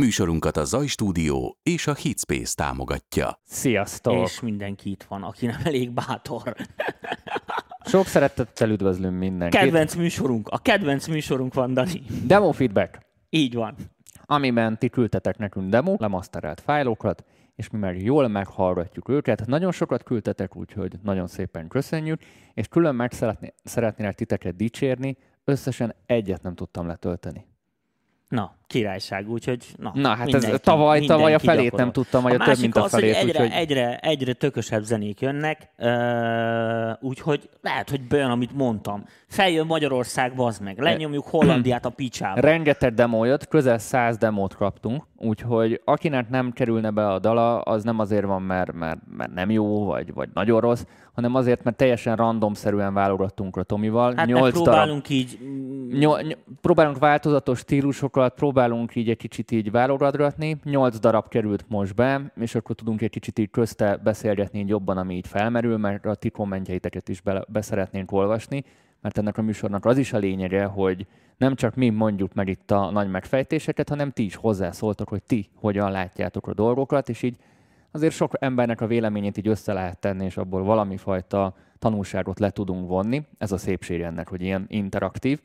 Műsorunkat a Zaj Stúdió és a Hitspace támogatja. Sziasztok! És mindenki itt van, aki nem elég bátor. Sok szeretettel üdvözlünk mindenkit. Kedvenc műsorunk, a kedvenc műsorunk van, Dani. Demo feedback, Így van. amiben ti küldtetek nekünk demo, lemaszterált fájlokat, és mi meg jól meghallgatjuk őket. Nagyon sokat küldtetek, úgyhogy nagyon szépen köszönjük, és külön meg szeretné, szeretnélek titeket dicsérni, összesen egyet nem tudtam letölteni. Na, királyság, úgyhogy na, Na, hát ez mindenki- tavaly, tavaly a felét gyakorol. nem tudtam, vagy a, több, másik mint a az, felét, hogy egyre, úgyhogy... egyre, egyre tökösebb zenék jönnek, uh, úgyhogy lehet, hogy bejön, amit mondtam. Feljön Magyarország, bazd meg, lenyomjuk Hollandiát a picsába. Rengeteg demo jött, közel 100 demót kaptunk, úgyhogy akinek nem kerülne be a dala, az nem azért van, mert, mert, mert nem jó, vagy, vagy nagyon rossz, hanem azért, mert teljesen randomszerűen válogattunk a Tomival. Hát meg Nyolc darab, próbálunk így... nyol, ny- próbálunk változatos stílusokat, próbálunk így egy kicsit így válogatni. Nyolc darab került most be, és akkor tudunk egy kicsit így közte beszélgetni így jobban, ami így felmerül, mert a ti kommentjeiteket is be, beszeretnénk olvasni, mert ennek a műsornak az is a lényege, hogy nem csak mi mondjuk meg itt a nagy megfejtéseket, hanem ti is hozzászóltok, hogy ti hogyan látjátok a dolgokat, és így azért sok embernek a véleményét így össze lehet tenni, és abból valami fajta tanulságot le tudunk vonni. Ez a szépség ennek, hogy ilyen interaktív.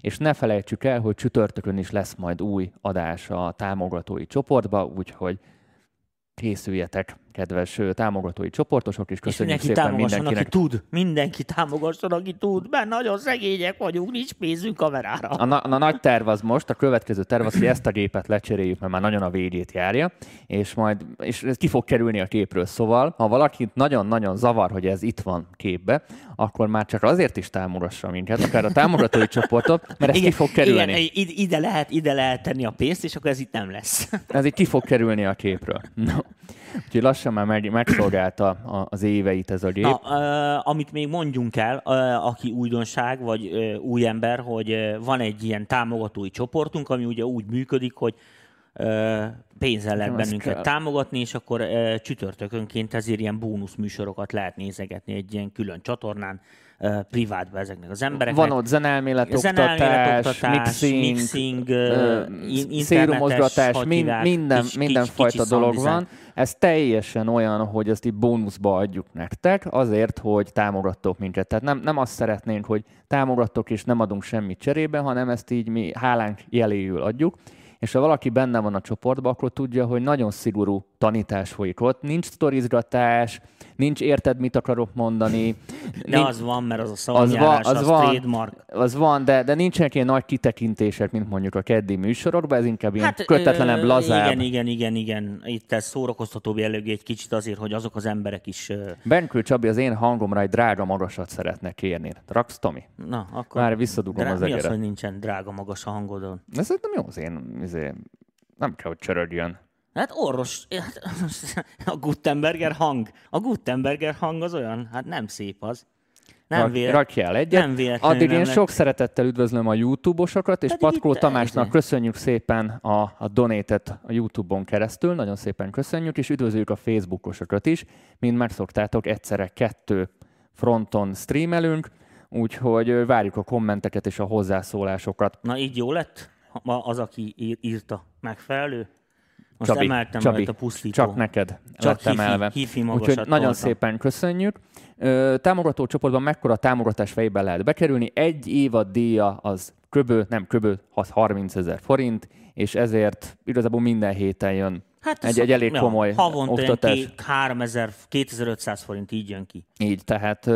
És ne felejtsük el, hogy csütörtökön is lesz majd új adás a támogatói csoportba, úgyhogy készüljetek, kedves támogatói csoportosok, és És köszönjük mindenki szépen mindenkinek. aki tud. Mindenki támogasson, aki tud, mert nagyon szegények vagyunk, nincs pénzünk kamerára. A, na- a nagy terv az most, a következő terv az, hogy ezt a gépet lecseréljük, mert már nagyon a végét járja, és majd és ez ki fog kerülni a képről. Szóval, ha valakit nagyon-nagyon zavar, hogy ez itt van képbe, akkor már csak azért is támogassa minket, akár a támogatói csoportot, mert ez ki fog kerülni. Igen, ide, lehet, ide lehet tenni a pénzt, és akkor ez itt nem lesz. Ez így ki fog kerülni a képről. No. Úgyhogy lassan már meg, megszolgálta az éveit ez a gép. Na, uh, amit még mondjunk el, uh, aki újdonság, vagy uh, új ember, hogy van egy ilyen támogatói csoportunk, ami ugye úgy működik, hogy pénzzel lehet bennünket kell. támogatni, és akkor csütörtökönként ezért ilyen bónusz műsorokat lehet nézegetni egy ilyen külön csatornán, privátba ezeknek az embereknek. Van ott zenelmélet, Zenelmélet, oktatás, mixing, mixing internetes, szérumozgatás, min, minden, kis- minden kicsi- dolog van. Ez teljesen olyan, hogy ezt így bónuszba adjuk nektek, azért, hogy támogattok minket. Tehát nem, nem azt szeretnénk, hogy támogattok és nem adunk semmit cserébe, hanem ezt így mi hálánk jeléül adjuk. És ha valaki benne van a csoportban, akkor tudja, hogy nagyon szigorú tanítás folyik ott. Nincs sztorizgatás, nincs érted, mit akarok mondani. De nincs, az van, mert az a az, szavanyárás, van, az, az, van, trademark. az van, de, de nincsenek ilyen nagy kitekintések, mint mondjuk a keddi műsorokban, ez inkább ilyen hát, ö, kötetlenebb, lazább. Igen, igen, igen, igen. Itt ez szórakoztatóbb jellegű egy kicsit azért, hogy azok az emberek is... ö, Benkő Csabi az én hangomra egy drága magasat szeretne kérni. Raksz, Tomi? Na, akkor... Már visszadugom Drá- az Mi az, egeret. hogy nincsen drága magas a hangodon? Ez nem jó az én, izé, nem kell, hogy csörögjön. Hát orvos, a Gutenberger hang. A Gutenberger hang az olyan, hát nem szép az. Nem, Rak, véle, rakjál egyet. nem véletlenül Addig nem én lett- sok szeretettel üdvözlöm a YouTube-osokat, és Pedig Patkó Tamásnak ez- köszönjük szépen a, a donétet a YouTube-on keresztül, nagyon szépen köszönjük, és üdvözöljük a Facebookosokat is, mint megszoktátok, egyszerre kettő fronton streamelünk, úgyhogy várjuk a kommenteket és a hozzászólásokat. Na így jó lett? Ma Az, aki ír- írta, megfelelő? Most Csabi, emeltem Csabi, rajta pusztító. csak neked Csak lett emelve. Úgyhogy nagyon toltam. szépen köszönjük. Támogató csoportban mekkora támogatás fejében lehet bekerülni. Egy évad díja az köbő, nem köbő, az 30 ezer forint, és ezért igazából minden héten jön Hát egy, egy elég ja, komoly Havonta oktatás. ké- 3000, 2500 forint így jön ki. Így, tehát,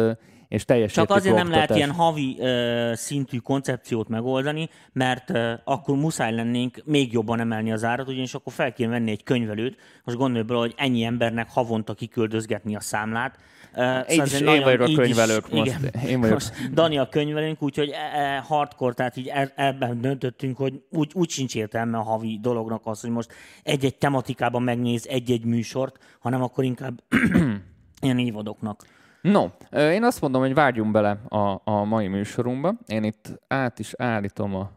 és teljes Csak azért nem lehet ilyen havi ö, szintű koncepciót megoldani, mert ö, akkor muszáj lennénk még jobban emelni az árat, ugyanis akkor fel kéne venni egy könyvelőt. Most gondolj bele, hogy ennyi embernek havonta kiküldözgetni a számlát. Ö, Így azért is én vagyok a így is- könyvelők most. igen. Én vagyok. Most Dani a könyvelőnk, úgyhogy e- e, hardcore, tehát így e- ebben döntöttünk, hogy úgy, úgy sincs értelme a havi dolognak az, hogy most egy-egy tematikában megnéz egy-egy műsort, hanem akkor inkább ilyen évadoknak. No, én azt mondom, hogy vágjunk bele a, a mai műsorunkba. Én itt át is állítom a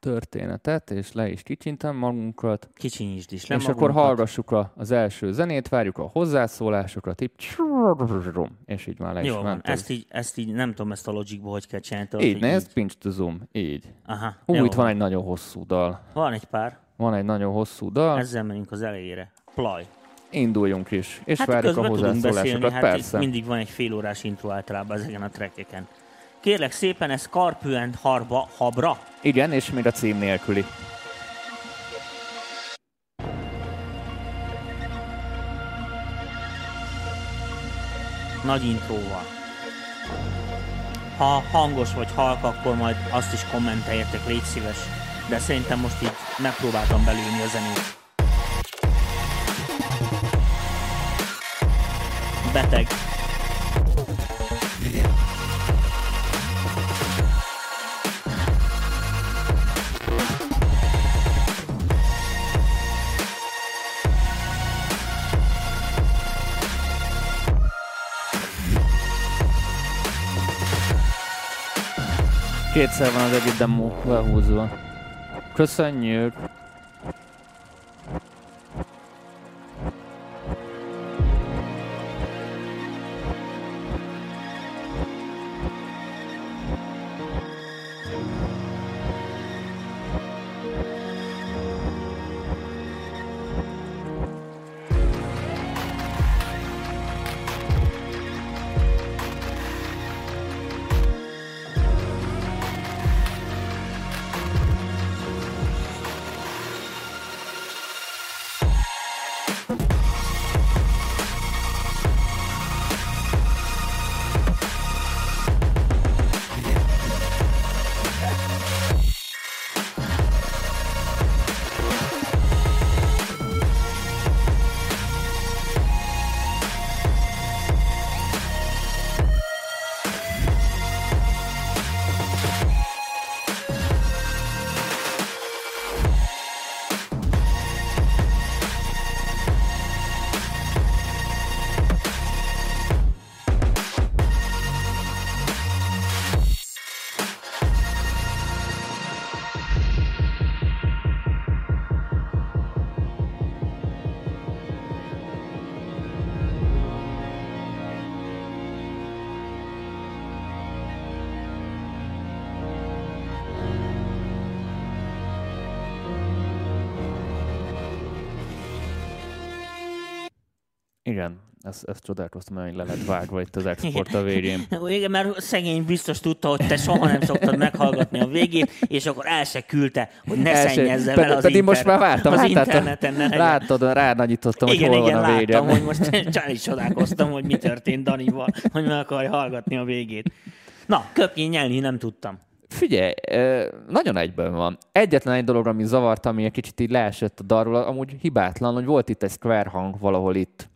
történetet, és le is kicsintem magunkat. Kicsinyisd is le és akkor magunkat. hallgassuk a, az első zenét, várjuk a hozzászólásokat, így és így már le is Jó van, ment. ez. ezt így, ezt így nem tudom ezt a logicból, hogy kell csinálni. Így hogy nézd, pinch to zoom, így. Aha, Hú, jó itt van egy nagyon hosszú dal. Van egy pár. Van egy nagyon hosszú dal. Ezzel menjünk az elejére. Plaj. Induljunk is, és Hát várjuk a tudunk beszélni, hozzászólásokat. hát Persze. mindig van egy fél órás intro általában ezeken a trekkeken. Kérlek szépen, ez Scarpio and Harba, Habra. Igen, és még a cím nélküli. Nagy intróval. Ha hangos vagy halk, akkor majd azt is kommenteljetek, légy szíves. De szerintem most így megpróbáltam belülni a zenét. Beteg. Kétszer van az egyik demo lehúzva. Köszönjük! Igen, ezt, csodálkoztam, hogy le lett vágva itt az export a végén. Igen, mert szegény biztos tudta, hogy te soha nem szoktad meghallgatni a végét, és akkor el se küldte, hogy ne El se- szennyezze pedig- vele az, pedig inter... most már vártam, az interneten. Ne. Látod, ránagyítottam, hogy hol igen, van a vége. láttam, hogy most csak is csodálkoztam, hogy mi történt Danival, hogy meg akarja hallgatni a végét. Na, köpjén nyelni nem tudtam. Figyelj, nagyon egyben van. Egyetlen egy dolog, ami zavart, ami egy kicsit így leesett a darról, amúgy hibátlan, hogy volt itt egy square hang valahol itt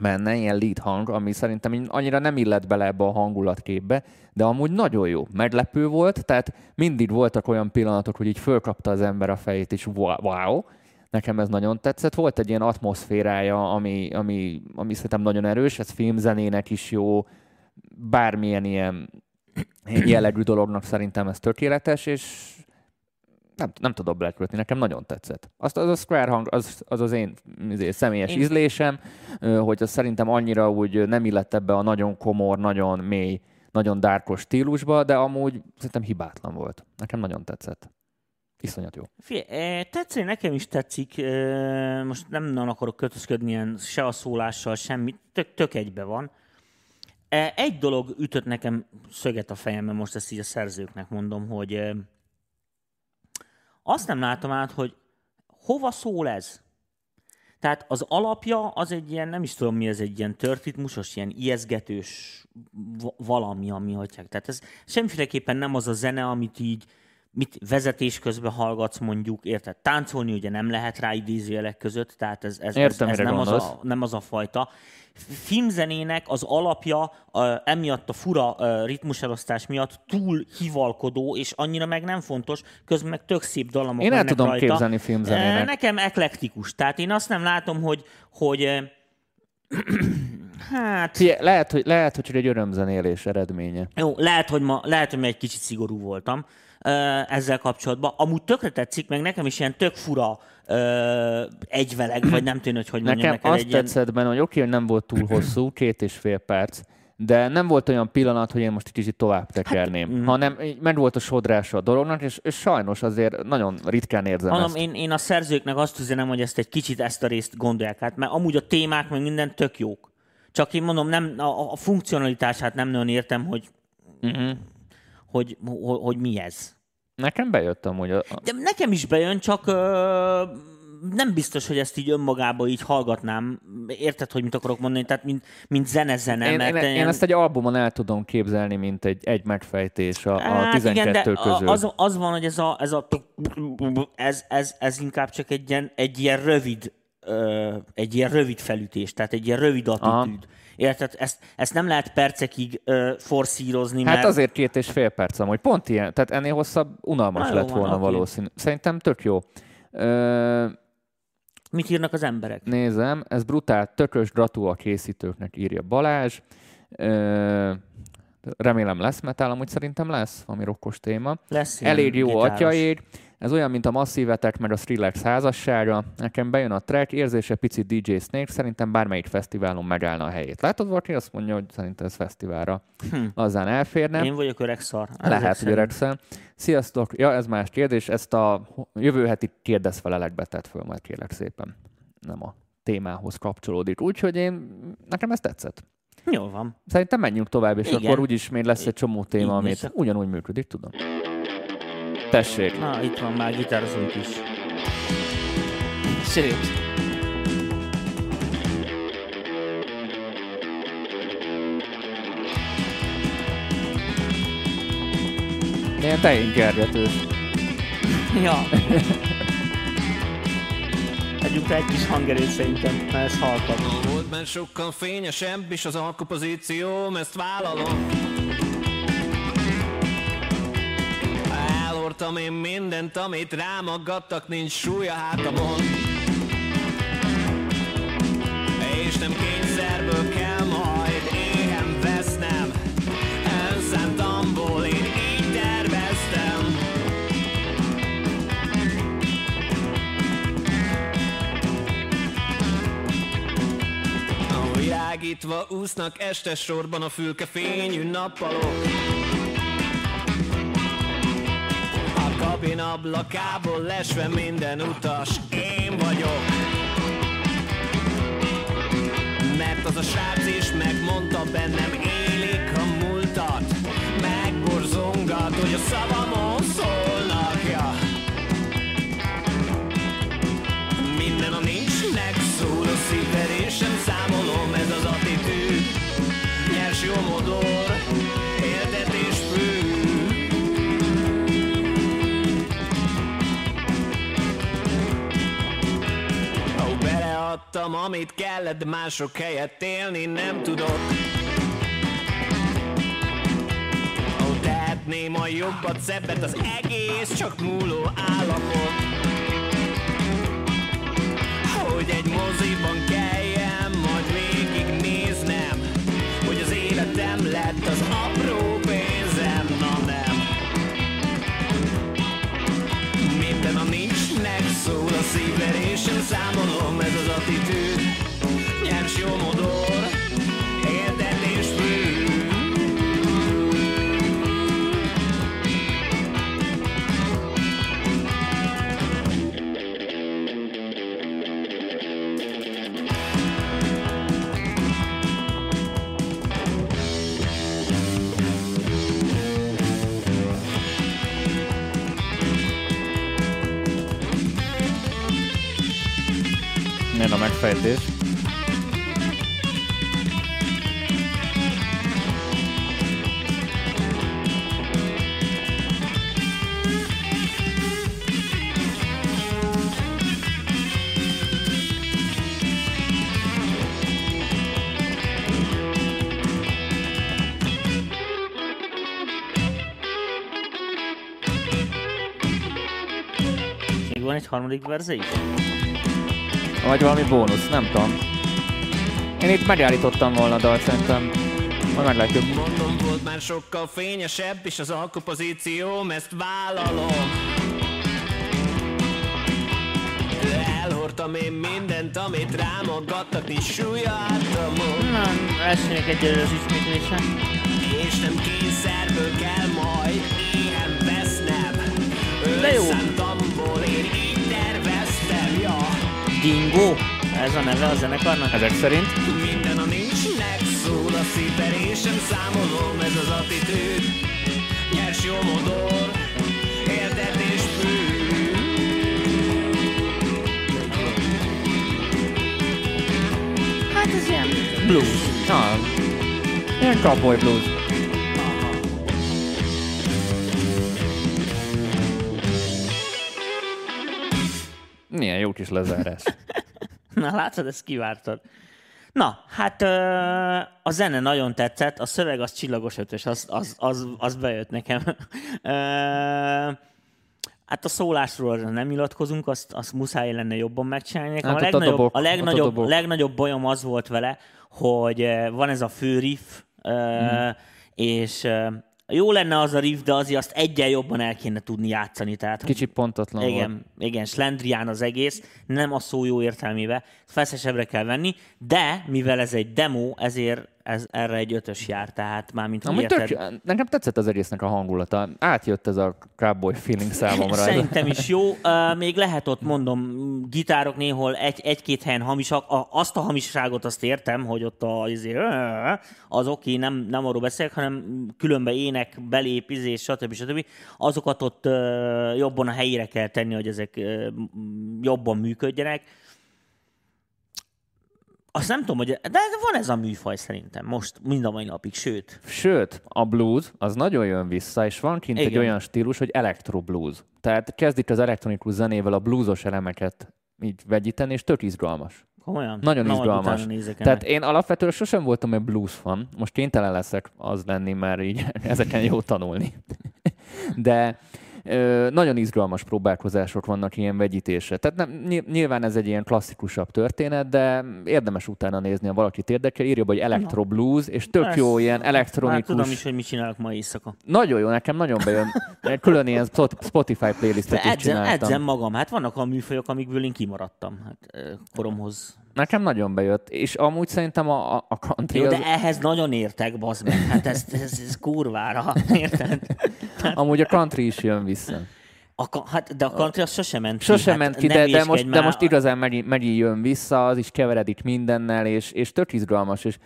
menne, ilyen lead hang, ami szerintem annyira nem illett bele ebbe a hangulatképbe, de amúgy nagyon jó. Meglepő volt, tehát mindig voltak olyan pillanatok, hogy így fölkapta az ember a fejét, és wow, nekem ez nagyon tetszett. Volt egy ilyen atmoszférája, ami, ami, ami szerintem nagyon erős, ez filmzenének is jó, bármilyen ilyen jellegű dolognak szerintem ez tökéletes, és nem, nem tudom lekötni, nekem nagyon tetszett. Azt az a square hang, az az, az én izé, személyes Én- ízlésem, hogy az szerintem annyira úgy nem illett ebbe a nagyon komor, nagyon mély, nagyon dárkos stílusba, de amúgy szerintem hibátlan volt. Nekem nagyon tetszett. Iszonyat jó. Figyelj, tetszeni nekem is tetszik, most nem nagyon akarok kötözködni ilyen se a szólással, semmi, tök, tök egybe van. Egy dolog ütött nekem szöget a fejembe, most ezt így a szerzőknek mondom, hogy azt nem látom át, hogy hova szól ez. Tehát az alapja az egy ilyen, nem is tudom mi ez, egy ilyen törtritmusos, ilyen ijeszgetős va- valami, ami hagyják. Tehát ez semmiféleképpen nem az a zene, amit így mit vezetés közben hallgatsz mondjuk, érted? Táncolni ugye nem lehet rá idézőjelek között, tehát ez, ez, Értem, ez, ez nem, az a, nem az a fajta. Filmzenének az alapja uh, emiatt a fura uh, ritmuselosztás miatt túl hivalkodó, és annyira meg nem fontos, közben meg tök szép dallamok Én el tudom rajta. képzelni filmzenének. Nekem eklektikus. Tehát én azt nem látom, hogy, hogy hát Figyelj, lehet, hogy, lehet, hogy egy örömzenélés eredménye. jó, lehet, hogy ma, lehet, hogy ma egy kicsit szigorú voltam ezzel kapcsolatban. Amúgy tökre tetszik, meg nekem is ilyen tök fura ö, egyveleg, vagy nem tudom, hogy hogy mondjam Nekem azt egy ilyen... tetszett benne, hogy oké, hogy nem volt túl hosszú, két és fél perc, de nem volt olyan pillanat, hogy én most egy kicsit tovább tekerném, hát, mm. hanem meg volt a sodrása a dolognak, és, és sajnos azért nagyon ritkán érzem Hanem ezt. én, én a szerzőknek azt üzenem, hogy ezt egy kicsit ezt a részt gondolják át, mert amúgy a témák meg minden tök jók. Csak én mondom, nem, a, a funkcionalitását nem nagyon értem, hogy, Uh-huh. Hogy, hogy, hogy mi ez. Nekem bejöttem, hogy a, a, De nekem is bejön, csak ö, nem biztos, hogy ezt így önmagába így hallgatnám. Érted, hogy mit akarok mondani? Tehát mint, mint zene-zene. én, mert én, én ilyen- ezt egy albumon el tudom képzelni, mint egy, egy megfejtés a, a Hát 12 igen, de közül. Az, az van, hogy ez a, ez, a ez, ez, ez inkább csak egy ilyen, egy ilyen rövid egy ilyen rövid felütés, tehát egy ilyen rövid attitűd. Érted? Ezt, ezt nem lehet percekig ö, forszírozni, Hát mert... azért két és fél perc amúgy. Pont ilyen. Tehát ennél hosszabb, unalmas Na lett van, volna valószínű. Szerintem tök jó. Ö, Mit írnak az emberek? nézem, ez brutál, tökös gratú a készítőknek írja Balázs. Ö, remélem lesz metal, amúgy szerintem lesz, valami rokkos téma. Lesz Elég jó gitáros. Ez olyan, mint a masszívetek, meg a Skrillex házassága. Nekem bejön a track, érzése picit DJ Snake, szerintem bármelyik fesztiválon megállna a helyét. Látod, valaki azt mondja, hogy szerintem ez fesztiválra Hm. lazán elférne. Én vagyok öreg szar. Lehet, hogy szerint. öregszel. Sziasztok! Ja, ez más kérdés. Ezt a jövő heti kérdezfelelekbe tett föl, majd kérlek szépen. Nem a témához kapcsolódik. Úgyhogy én, nekem ez tetszett. Jó van. Szerintem menjünk tovább, és Igen. akkor úgyis még lesz egy csomó Így téma, amit nézek. ugyanúgy működik, tudom. Tessék! Na, itt van már gitározunk is. Szép. Ilyen teljén gergetős. Ja. Rá egy kis hangerőt szerintem, mert ez halkabb. A múltban sokkal fényesebb is az alkupozícióm, ezt vállalom. Elhordtam én mindent, amit rám aggattak, nincs súlya hátamon. És nem kényszerből kell majd éhen vesznem. Önszántamból én így terveztem. A világítva úsznak este sorban a fülke fényű nappalok. Kabin ablakából lesve minden utas én vagyok. Mert az a srác is megmondta bennem élik a múltat. Megborzongat, hogy a szavamon Ó, beleadtam, amit kellett, de mások helyett élni nem tudok. Ó, tehetném a jobbat, szebbet, az egész csak múló állapot. Hogy egy moziban kelljen harmadik verze is? Vagy valami bónusz, nem tudom. Én itt megállítottam volna a dalt, szerintem. Majd meglátjuk. Mondom, volt már sokkal fényesebb is az alkupozícióm, ezt vállalom. Elhordtam én mindent, amit rám aggattak, és súlya áltamon Na, elsőnek egyelőre az ismétlése. És nem kényszerből kell majd éhen vesznem De jó. Dingo. Ez a neve a zenekarnak? Ezek szerint Minden a nincsnek szól a szívverésem Számolom ez az attitűd Nyers jó modor Éltetés fű Hát ez ilyen blues. Ah, ilyen cowboy blues. Jó kis lezárás. Na látod, ezt kivártad. Na, hát ö, a zene nagyon tetszett, a szöveg az csillagos ötös, az, az, az, az bejött nekem. Ö, hát a szólásról nem nyilatkozunk, azt, azt muszáj lenne jobban megcsinálni. Hát a, ott a legnagyobb, a, legnagyobb, legnagyobb bajom az volt vele, hogy van ez a fő riff, ö, Mhm. és ö, jó lenne az a riff, de azért azt egyen jobban el kéne tudni játszani. Tehát, Kicsit pontatlan volt. igen, igen, slendrián az egész, nem a szó jó értelmébe, feszesebbre kell venni, de mivel ez egy demo, ezért ez, erre egy ötös jár, tehát már mint Amúgy érted. tök, nekem tetszett az egésznek a hangulata. Átjött ez a cowboy feeling számomra. Szerintem is jó. Uh, még lehet ott, mondom, gitárok néhol egy, egy-két helyen hamisak. A, azt a hamiságot azt értem, hogy ott a, izé, az oké, nem, nem arról beszélek, hanem különbe ének, belép, izé, stb. stb. Azokat ott uh, jobban a helyére kell tenni, hogy ezek uh, jobban működjenek. Azt nem tudom, hogy... De van ez a műfaj szerintem most, mind a mai napig, sőt. Sőt, a blues az nagyon jön vissza, és van kint egy Igen. olyan stílus, hogy electro blues. Tehát kezdik az elektronikus zenével a bluesos elemeket így vegyíteni, és tök izgalmas. Komolyan? Nagyon Na, izgalmas. Tehát én alapvetően sosem voltam egy blues fan, most kénytelen leszek az lenni, mert így ezeken jó tanulni. De nagyon izgalmas próbálkozások vannak ilyen vegyítésre. Tehát nem, ny- nyilván ez egy ilyen klasszikusabb történet, de érdemes utána nézni, ha valakit érdekel, írja hogy electro blues, és tök Ezt- jó ilyen Már elektronikus. tudom is, hogy mit csinálok ma éjszaka. Nagyon jó, nekem nagyon bejön. Külön ilyen Spot- Spotify playlistet is edzem, csináltam. edzem magam. Hát vannak olyan műfajok, amikből én kimaradtam. Hát koromhoz. Nekem nagyon bejött. És amúgy szerintem a, a, country Jó, az, de ehhez nagyon értek, bazd meg. Hát ez, ez, ez kurvára, érted? amúgy a country is jön vissza. A, hát, de a country az sosem ment ki. Sosem hát ment ki, de, de, most, de most igazán Meri, Meri jön vissza, az is keveredik mindennel, és, és tök izgalmas. És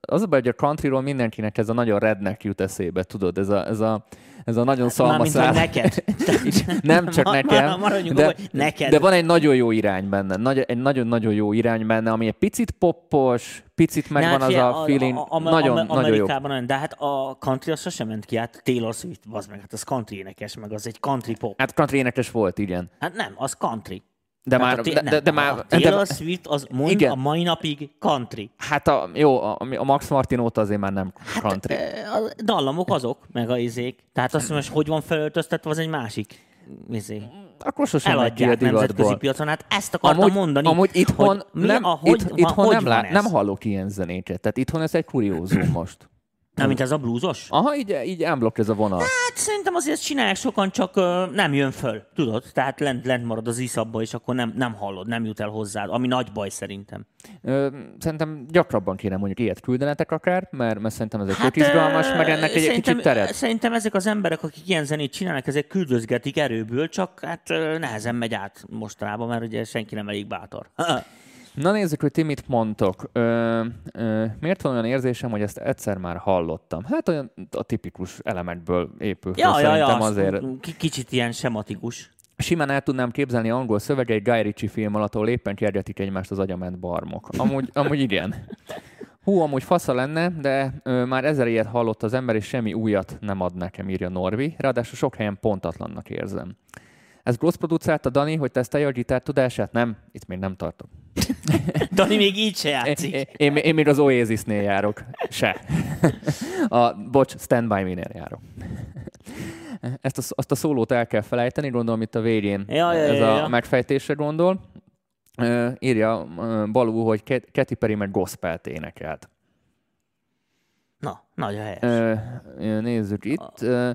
az a baj, hogy a countryról mindenkinek ez a nagyon redneck jut eszébe, tudod, ez a, ez a, ez a nagyon Mármint, szalmaszál. neked. Nem csak nekem, maradjunk de, neked. de van egy nagyon jó irány benne, nagy, egy nagyon-nagyon jó irány benne, ami egy picit poppos, picit megvan az a feeling, a, a, nagyon, a, nagyon jó. Nagyon, de hát a country az sosem ment ki, hát Taylor Swift, az meg, hát az country énekes, meg az egy country pop. Hát country énekes volt, igen. Hát nem, az country. De már, de, de, de már, a Taylor de, Swift az mond Igen. a mai napig country. hát a, jó, a, a Max Martin óta azért már nem country. Ö, A dallamok azok, meg a izék. Tehát azt mondom, hogy hogy van felöltöztetve, az egy másik izé. Akkor sosem megy ki a Eladják nemzetközi piacon. Hát ezt akartam Amúgy, mondani. amúgy itthon, hogy mi, nem, a, hogy, itt, van, itthon hogy nem, van lá, nem hallok ilyen zenéket. Tehát itthon ez egy kuriózum most. Nem, mint ez a blúzos? Aha, így, így unblock ez a vonal. Hát szerintem azért ezt csinálják sokan, csak ö, nem jön föl, tudod? Tehát lent, lent marad az iszabba, és akkor nem, nem hallod, nem jut el hozzád, ami nagy baj szerintem. Ö, szerintem gyakrabban kéne mondjuk ilyet küldenetek akár, mert, mert szerintem ez egy hát, izgalmas, meg ennek egy, kicsit teret. Szerintem ezek az emberek, akik ilyen zenét csinálnak, ezek küldözgetik erőből, csak hát nehezen megy át mostanában, mert ugye senki nem elég bátor. Na nézzük, hogy ti mit mondtok. Ö, ö, miért van olyan érzésem, hogy ezt egyszer már hallottam? Hát olyan a tipikus elemekből épül ja, ja, ja, azért. kicsit ilyen sematikus. Simán el tudnám képzelni angol szöveg egy Guy Ritchie film alatt, ahol éppen kérdetik egymást az agyament barmok. Amúgy, amúgy igen. Hú, amúgy fasza lenne, de ö, már ezer ilyet hallott az ember, és semmi újat nem ad nekem, írja Norvi. Ráadásul sok helyen pontatlannak érzem. Ez Gross producálta Dani, hogy tesztelje a gitár tudását? Nem, itt még nem tartok. Dani még így se játszik. én, én, én még az Oasisnél járok. Se. A, bocs, Stand By Me-nél járok. Ezt a, azt a szólót el kell felejteni, gondolom itt a végén Ja, ja, ez ja, a ja. megfejtésre gondol. Ö, írja Balú, hogy Kat- Katy Perry meg gospelt énekelt. Na, nagy a helyes. Ö, nézzük itt. Ö,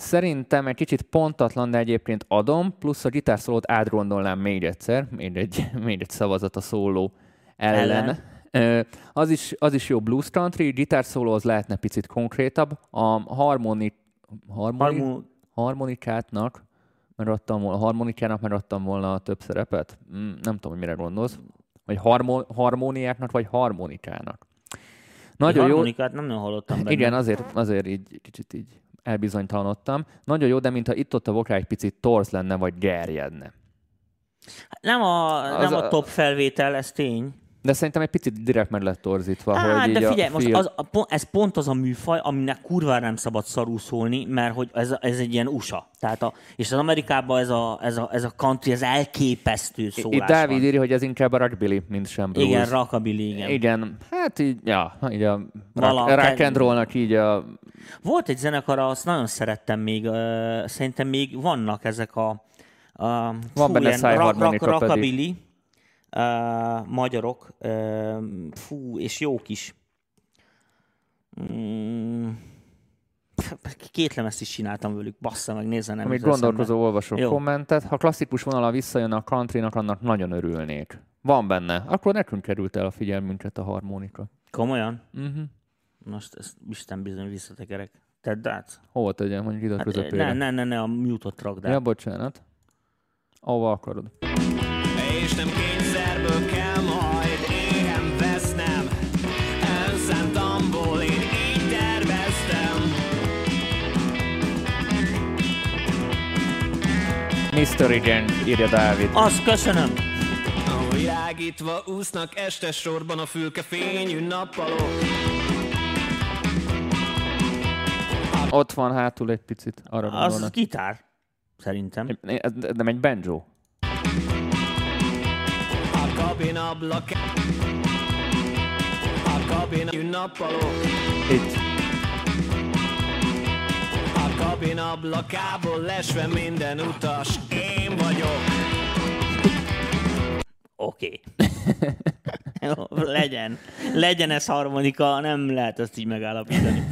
Szerintem egy kicsit pontatlan, de egyébként adom, plusz a gitárszólót átgondolnám még egyszer, még egy, még egy szavazat a szóló ellen. Ellen. Az is, az is jó blues country, gitárszóló az lehetne picit konkrétabb. A harmoni, harmoni, Harmó- harmonikátnak, mert adtam volna, harmonikának mert adtam volna több szerepet. Mm, Nem tudom, hogy mire gondolsz. Vagy harmo, harmóniáknak, vagy harmonikának. Nagyon jó. harmonikát nem nagyon hallottam benne. Igen, azért, azért így kicsit így elbizonytalanodtam. Nagyon jó, de mintha itt-ott a vokál egy picit torz lenne, vagy gerjedne. Nem a, Az nem a a- top felvétel, ez tény. De szerintem egy picit direkt meg lett torzítva, Á, hogy így de a figyelj, most feel- az, a, ez pont az a műfaj, aminek kurvára nem szabad szarul szólni, mert hogy ez, ez egy ilyen USA. Tehát a, és az Amerikában ez a, ez a, ez a country, ez elképesztő szólás Itt Dávid írja, hogy ez inkább a rugby, mint sem blues. Igen, rockabilly, igen. Igen, hát így, ja, így a Vala- rock, rock and rollnak így a... Volt egy zenekar, azt nagyon szerettem még, uh, szerintem még vannak ezek a, a Van benne szájharmonika pedig. rockabilly, uh, magyarok, uh, fú, és jók is. Mm, két lemezt is csináltam velük, bassza meg, nézze nem eszembe. gondolkozó olvasó Jó. kommentet. Ha klasszikus vonala visszajön a countrynak, annak nagyon örülnék. Van benne. Akkor nekünk került el a figyelmünket a harmonika. Komolyan? Uh-huh. Most ezt Isten bizony visszatekerek. Tedd át? Hova tegyem, mondjuk ide a Hát, közepére? ne, ne, ne, ne, a mute-ot rakd át. Ja, bocsánat. Ahova akarod. És nem kényszerből kell majd éhen vesznem Önszántamból én így terveztem Mr. Igen, írja Dávid. Azt köszönöm. A világítva úsznak este sorban a fülke fényű nappalok Ott van hátul egy picit, arra Az gondolnak. gitár, szerintem. Nem egy banjo. A kabin ablak A kabin nappalok Itt. A kabin ablakából lesve minden utas Én vagyok Oké. Jó, legyen. Legyen ez harmonika, nem lehet ezt így megállapítani.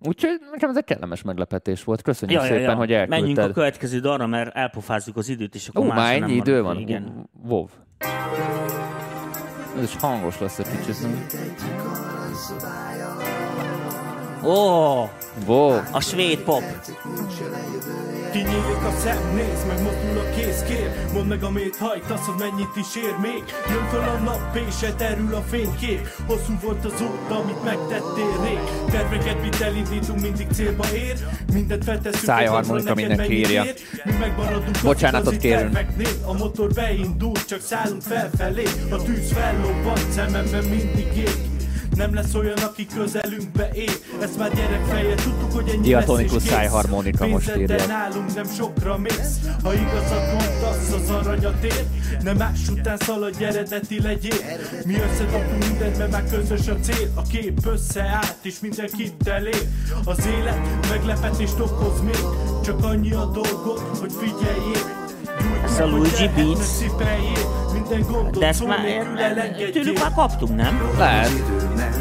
Úgyhogy nekem ez egy kellemes meglepetés volt. Köszönjük Ja, ja, szépen, ja. hogy Menjünk a elküldted. következő darra, mert elpofázzuk az időt, és akkor Ó, már ennyi idő van? Igen. Wow. Ez is hangos lesz egy kicsit. Ó, Wow. a svéd pop. Kinyílik a szem, nézd meg, mozdul a kéz, kér. Mondd meg, amit hajtasz, hogy mennyit is ér még. Jön föl a nap, és elterül a fénykép. Hosszú volt az út, amit megtettél rég Terveket mit elindítunk, mindig célba ér. Mindent felteszünk, Szájharmonika mindenki írja. ér. Mi megmaradunk Bocsánatot kérünk. A motor beindul, csak szállunk felfelé. A tűz fellobbant, szememben mindig ég nem lesz olyan, aki közelünkbe ér Ezt már gyerek feje, tudtuk, hogy ennyi Diatonikus lesz szájharmonika most írják. nálunk nem sokra mész. Ha igazat mondasz, az aranyat ér Nem más után szaladj, eredeti legyél. Mi összedobtunk mindent, mert már közös a cél. A kép összeállt, és mindenkit elér. Az élet meglepetést okoz még. Csak annyi a dolgot, hogy figyeljél. Gyújt Ez a Luigi Beats. De ezt már tőlük már kaptunk, nem? Lehet.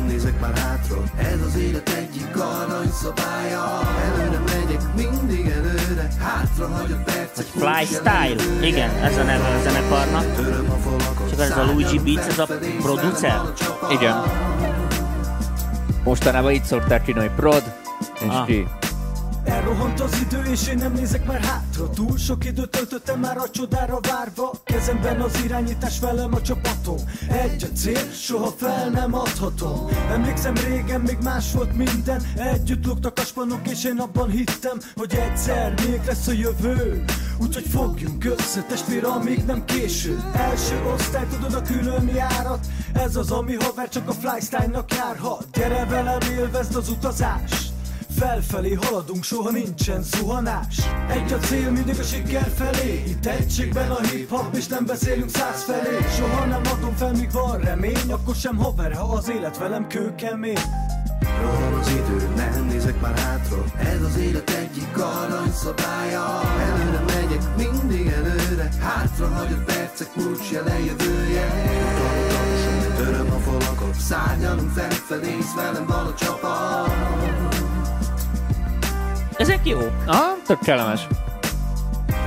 Nézek már hátra, ez az élet egyik aranyszabálya Előre megyek, mindig előre, hátra hagyott percek Fly Style. Igen, ez a neve a zenekarnak. Csak ez a Luigi Beats, ez a producer. Igen. Mostanában így szokták csinálni, prod, és Ah. ki. Elrohant az idő és én nem nézek már hátra. Túl sok időt töltöttem már a csodára várva. Kezemben az irányítás velem a csapatom. Egy a cél, soha fel nem adhatom. Emlékszem régen még más volt minden. Együtt lógtak a spanok és én abban hittem Hogy egyszer még lesz a jövő. Úgyhogy fogjunk össze testvér, amíg nem késő. Első osztály, tudod a külön járat. Ez az, ami haver csak a flystyle-nak járhat. Gyere velem, élvezd az utazást Felfelé haladunk, soha nincsen zuhanás. Egy a cél, mindig a siker felé. Itt egységben a hip-hop, és nem beszélünk száz felé. Soha nem adom fel, míg van remény Akkor sem haver, ha az élet velem kőkemény. Rohan az idő, nem nézek már hátra. Ez az élet egyik aranyszabálya. Előre megyek, mindig előre. Hátra hagyott percek, múlcs jelen jövője Töröm a falakot, szárnyalunk felfelé velem van a csapat Ezek jó. Aha, tök kellemes.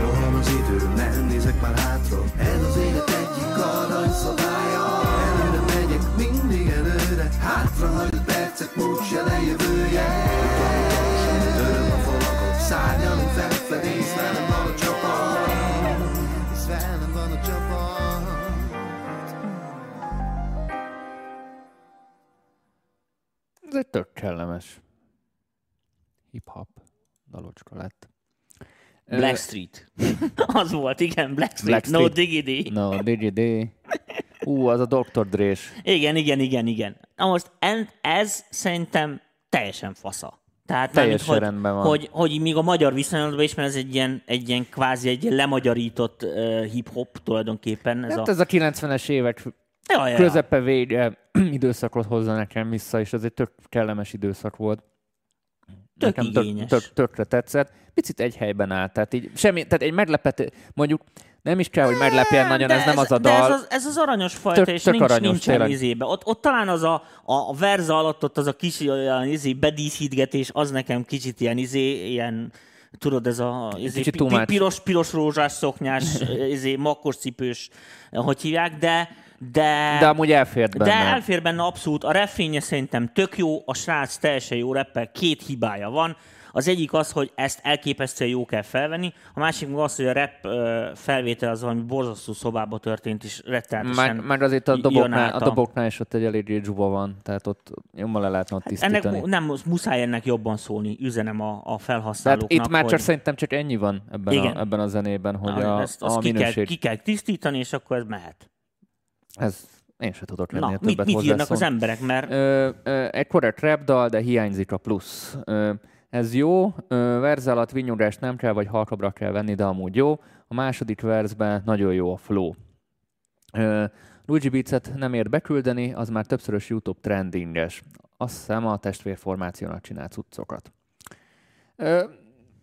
Rohan az idő, nem nézek már hátra. Ez az élet egyik aranyszabálya Előre megyek, mindig előre. Hátra hagyott percek, múlt se lejövője. Töröm a falakat, szárnyalunk felfelé Hisz velem van a csapat. Hisz velem van a csapat. Ez egy tök kellemes. Hip-hop dalocska lett. Ö, Blackstreet. az volt, igen, Blackstreet. No Blackstreet. diggity. No, DGD. Ú, az a Dr. Dre-s. Igen, igen, igen, igen. Na most ez szerintem teljesen fasza. Tehát Teljesen mármint, rendben van. Hogy, hogy még a magyar viszonylatban is, mert ez egy ilyen, egy ilyen kvázi egy ilyen lemagyarított uh, hip-hop tulajdonképpen. Ez Hát a... ez a 90-es évek ja. közepe vége időszakot hozza nekem vissza, és ez egy tök kellemes időszak volt. Tök nekem tök, tök, tökre tetszett. Picit egy helyben állt, tehát így semmi, tehát egy meglepet, mondjuk nem is kell, hogy meglepjen nagyon, De ez nem az a dal. Ez az, ez az aranyos fajta, Tök- és tök nincs, aranyos, nincsen izébe. Ott, ott talán az a, a, a verza alatt ott az a kis olyan izé, bedíszítgetés, az nekem kicsit ilyen izé, ilyen tudod, ez a izé, pi- piros, piros rózsás szoknyás, izé, makkos cipős, hogy hívják, de de, De amúgy elfért benne. de elfér benne abszolút. A refénye szerintem tök jó, a srác teljesen jó reppel, két hibája van. Az egyik az, hogy ezt elképesztően jó kell felvenni, a másik meg az, hogy a rap ö, felvétel az valami borzasztó szobába történt, és rettenetesen Meg, meg azért a doboknál, a doboknál is ott egy eléggé dzsuba van, tehát ott jobban le lehetne ott tisztítani. Hát Ennek mu- nem, muszáj ennek jobban szólni, üzenem a, a Tehát felhasználóknak. itt már csak hogy szerintem csak ennyi van ebben, Igen. a, ebben a zenében, hogy a, ezt, a ki, kell, minőség. ki kell tisztítani, és akkor ez mehet. Ez én se tudok lenni Na, többet mit, mit írnak az emberek, mert Ö, ö, egy korrekt rap dal, de hiányzik a plusz. Ö, ez jó, ö, verz alatt vinyugást nem kell, vagy halkabbra kell venni, de amúgy jó. A második verzben nagyon jó a flow. Ö, Luigi Beats-et nem ért beküldeni, az már többszörös YouTube trendinges. Azt hiszem a testvérformációnak csinált cuccokat. Ö,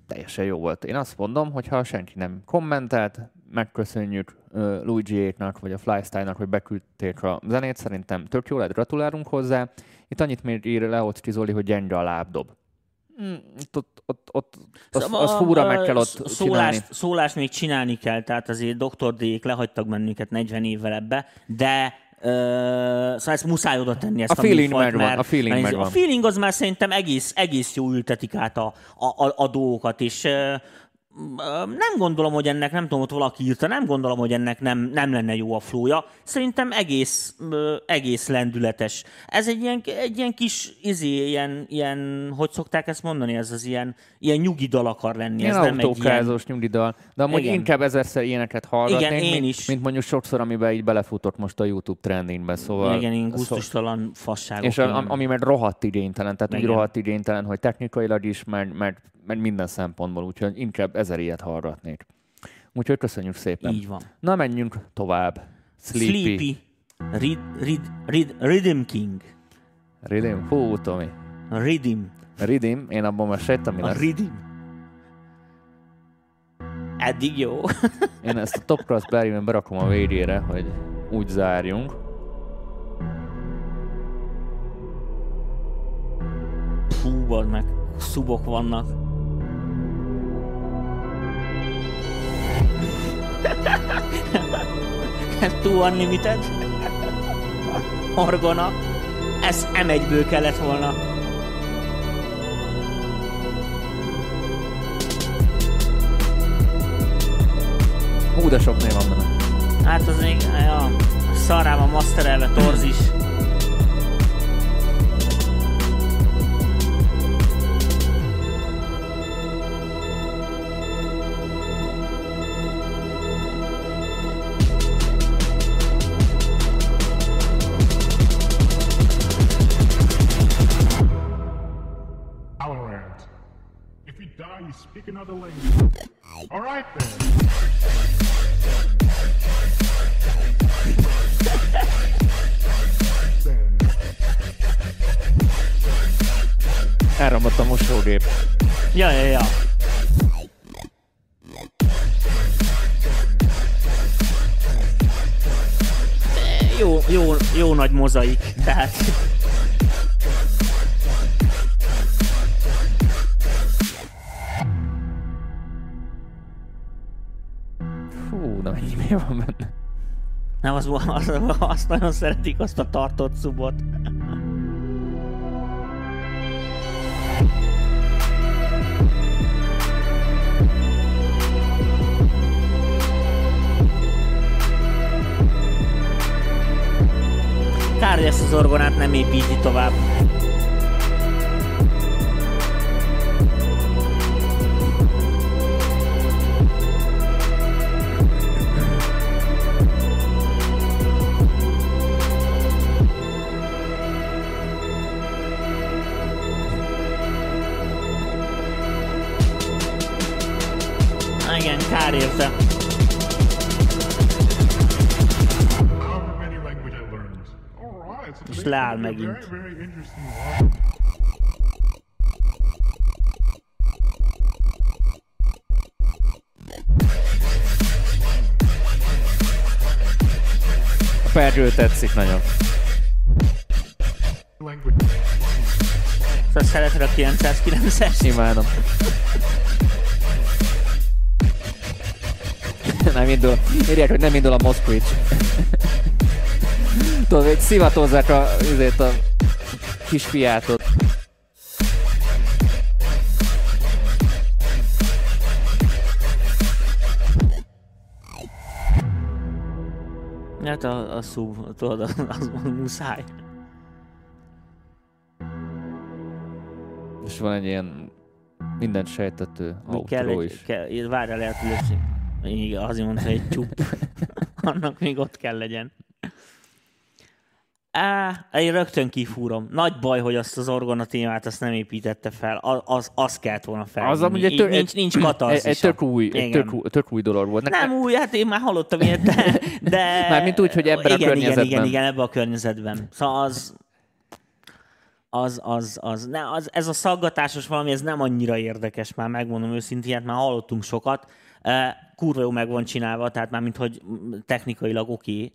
teljesen jó volt. Én azt mondom, hogy ha senki nem kommentelt, megköszönjük ö, Luigi-éknak, vagy a Flystyle-nak, hogy beküldték a zenét. Szerintem tök jó lett, gratulálunk hozzá. Itt annyit még ír Leocki Zoli, hogy gyenge a lábdob. Mm, ott, ott, ott, az, Szóval az fúra meg kell ott sz- csinálni. szólást, szólást még csinálni kell, tehát azért Dr. D-ék lehagytak bennünket 40 évvel ebbe, de ö, szóval ezt muszáj oda tenni ezt A a, feeling műfajt, megvan, mert, a feeling mert megvan. A feeling az már szerintem egész, egész jó ültetik át a, a, a, a dolgokat, és ö, nem gondolom, hogy ennek, nem tudom, ott valaki írta, nem gondolom, hogy ennek nem, nem lenne jó a flója. Szerintem egész, egész lendületes. Ez egy ilyen, egy ilyen kis, izé, ilyen, ilyen, hogy szokták ezt mondani, ez az ilyen, ilyen nyugi dal akar lenni. Ilyen ez nem egy ilyen, nyugdíjdal. De amúgy Igen. inkább ezerszer ilyeneket hallgatnék, Igen, én mint, is. mint mondjuk sokszor, amiben így belefutok most a YouTube trendingbe. Szóval, igen, én szó- gusztustalan fasságok. És a, ami meg rohadt igénytelen, tehát úgy Igen. rohadt igénytelen, hogy technikailag is, meg, meg, meg minden szempontból, úgyhogy inkább ezer ilyet hallgatnék. Úgyhogy köszönjük szépen. Így van. Na, menjünk tovább. Sleepy. Sleepy. Rid, rid, rid, Rhythm King. Rhythm. Fú, Tomi. Rhythm. Rhythm, én abban már sejtem, mi A lesz. Rhythm. Eddig jó. Én ezt a Top Class Berryben berakom a végére, hogy úgy zárjunk. Fú, meg. Szubok vannak. Too Unlimited. Orgona. Ez M1-ből kellett volna. Hú, de sok név van benne. Hát az még, ja, szarrám a masterelve torz is. Another language. All right then. Then Elromlott a mosógép. Ja, ja, ja. Jó, jó, jó nagy mozaik, tehát Nem, az, az, azt nagyon szeretik, azt a tartott szubot. Kár, hogy ezt az orgonát nem építi tovább. Na Igen, kár érte. És leáll megint. A Pergyő tetszik nagyon. Szóval szereted a 909-es? Imádom. Nem indul. Írják, hogy nem indul a Moszkvics. Tudod, hogy szivatozzák a, azért a kisfiátot. Hát a, a szub, tudod, az, az muszáj. És van egy ilyen mindent sejtető Mi kell outro egy, is. kell, várjál lehet, hogy igen, azért mondta, hogy egy csup. Annak még ott kell legyen. Á, én rögtön kifúrom. Nagy baj, hogy azt az orgona témát azt nem építette fel. Az, az, az kellett volna fel. Az amúgy egy tök, nincs, nincs egy, katarzisa. egy tök új, egy Igen. tök, új- tök új dolog volt. Nem új, hát én már hallottam ilyet, de... de... Mármint úgy, hogy ebben a igen, Igen, környezetben. igen, igen, ebben a környezetben. Szóval az... Az, az, az, ne, az, ez a szaggatásos valami, ez nem annyira érdekes, már megmondom őszintén, hát már hallottunk sokat. Kurva jó meg van csinálva, tehát már mint hogy technikailag oké,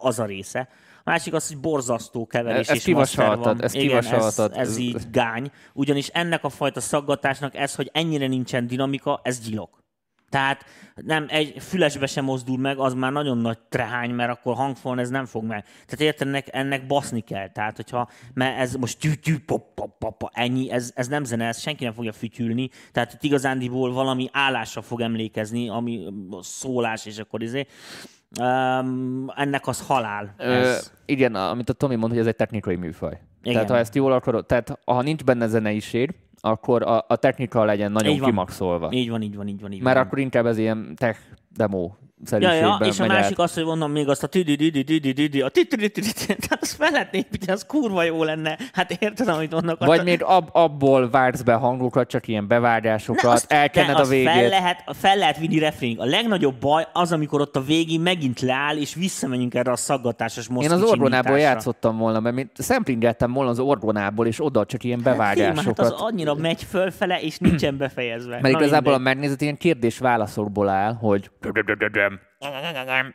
az a része. A másik az, hogy borzasztó keverés Ez és master van. kivasaltad, ez Igen, ez, kivasaltad. ez így gány. Ugyanis ennek a fajta szaggatásnak ez, hogy ennyire nincsen dinamika, ez gyilok. Tehát nem, egy fülesbe sem mozdul meg, az már nagyon nagy trehány, mert akkor hangfon ez nem fog meg. Tehát érted, ennek, ennek baszni kell. Tehát, hogyha, mert ez most tyű, tyű, pop, pop, pop, ennyi, ez, ez nem zene, ez senki nem fogja fütyülni. Tehát itt igazándiból valami állásra fog emlékezni, ami szólás, és akkor izé. Um, ennek az halál. Ö, Ez. igen, amit a Tomi mond, hogy ez egy technikai műfaj. Igen. Tehát ha ezt jól akarod, tehát ha nincs benne zeneiség, akkor a, a technika legyen nagyon Így van. kimaxolva. Így van, így van, így van. Így Mert van. akkor inkább ez ilyen tech demo Ja, ja, és a másik az, hogy mondom még azt a tüdüdüdüdüdüdü, a tüdüdüdüdü, tehát azt fel lehetne építeni, az kurva jó lenne. Hát érted, amit mondok? Vagy még ab, abból vársz be hangokat, csak ilyen bevágásokat, de a végét. Fel lehet, fel lehet vinni refrénig. A legnagyobb baj az, amikor ott a végén megint leáll, és visszamegyünk erre a szaggatásos Én moszkicsi az orgonából játszottam volna, mert szemplingeltem volna az orgonából, és oda csak ilyen Figyelj, Hát bevágásokat. az annyira megy fölfele, és nincsen befejezve. Mert igazából a megnézet ilyen kérdés-válaszokból áll, hogy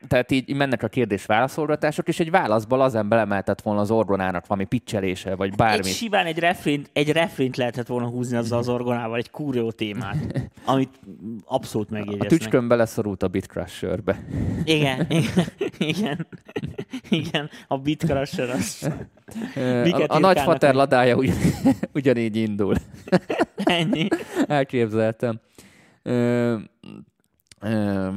tehát így mennek a kérdés-válaszolgatások, és egy válaszból az ember emeltett volna az orgonának valami pitchelése, vagy Egy bármi. simán egy refrént, egy refrént lehetett volna húzni azzal az orgonával, egy jó témát, amit abszolút A megjegyeznek. tücskön beleszorult a Bitcrusherbe. Igen, igen, igen, igen, a Bitcrusher az A, a nagyfater ladája ugy, ugyanígy indul. ennyi. Elképzeltem. Ö, ö,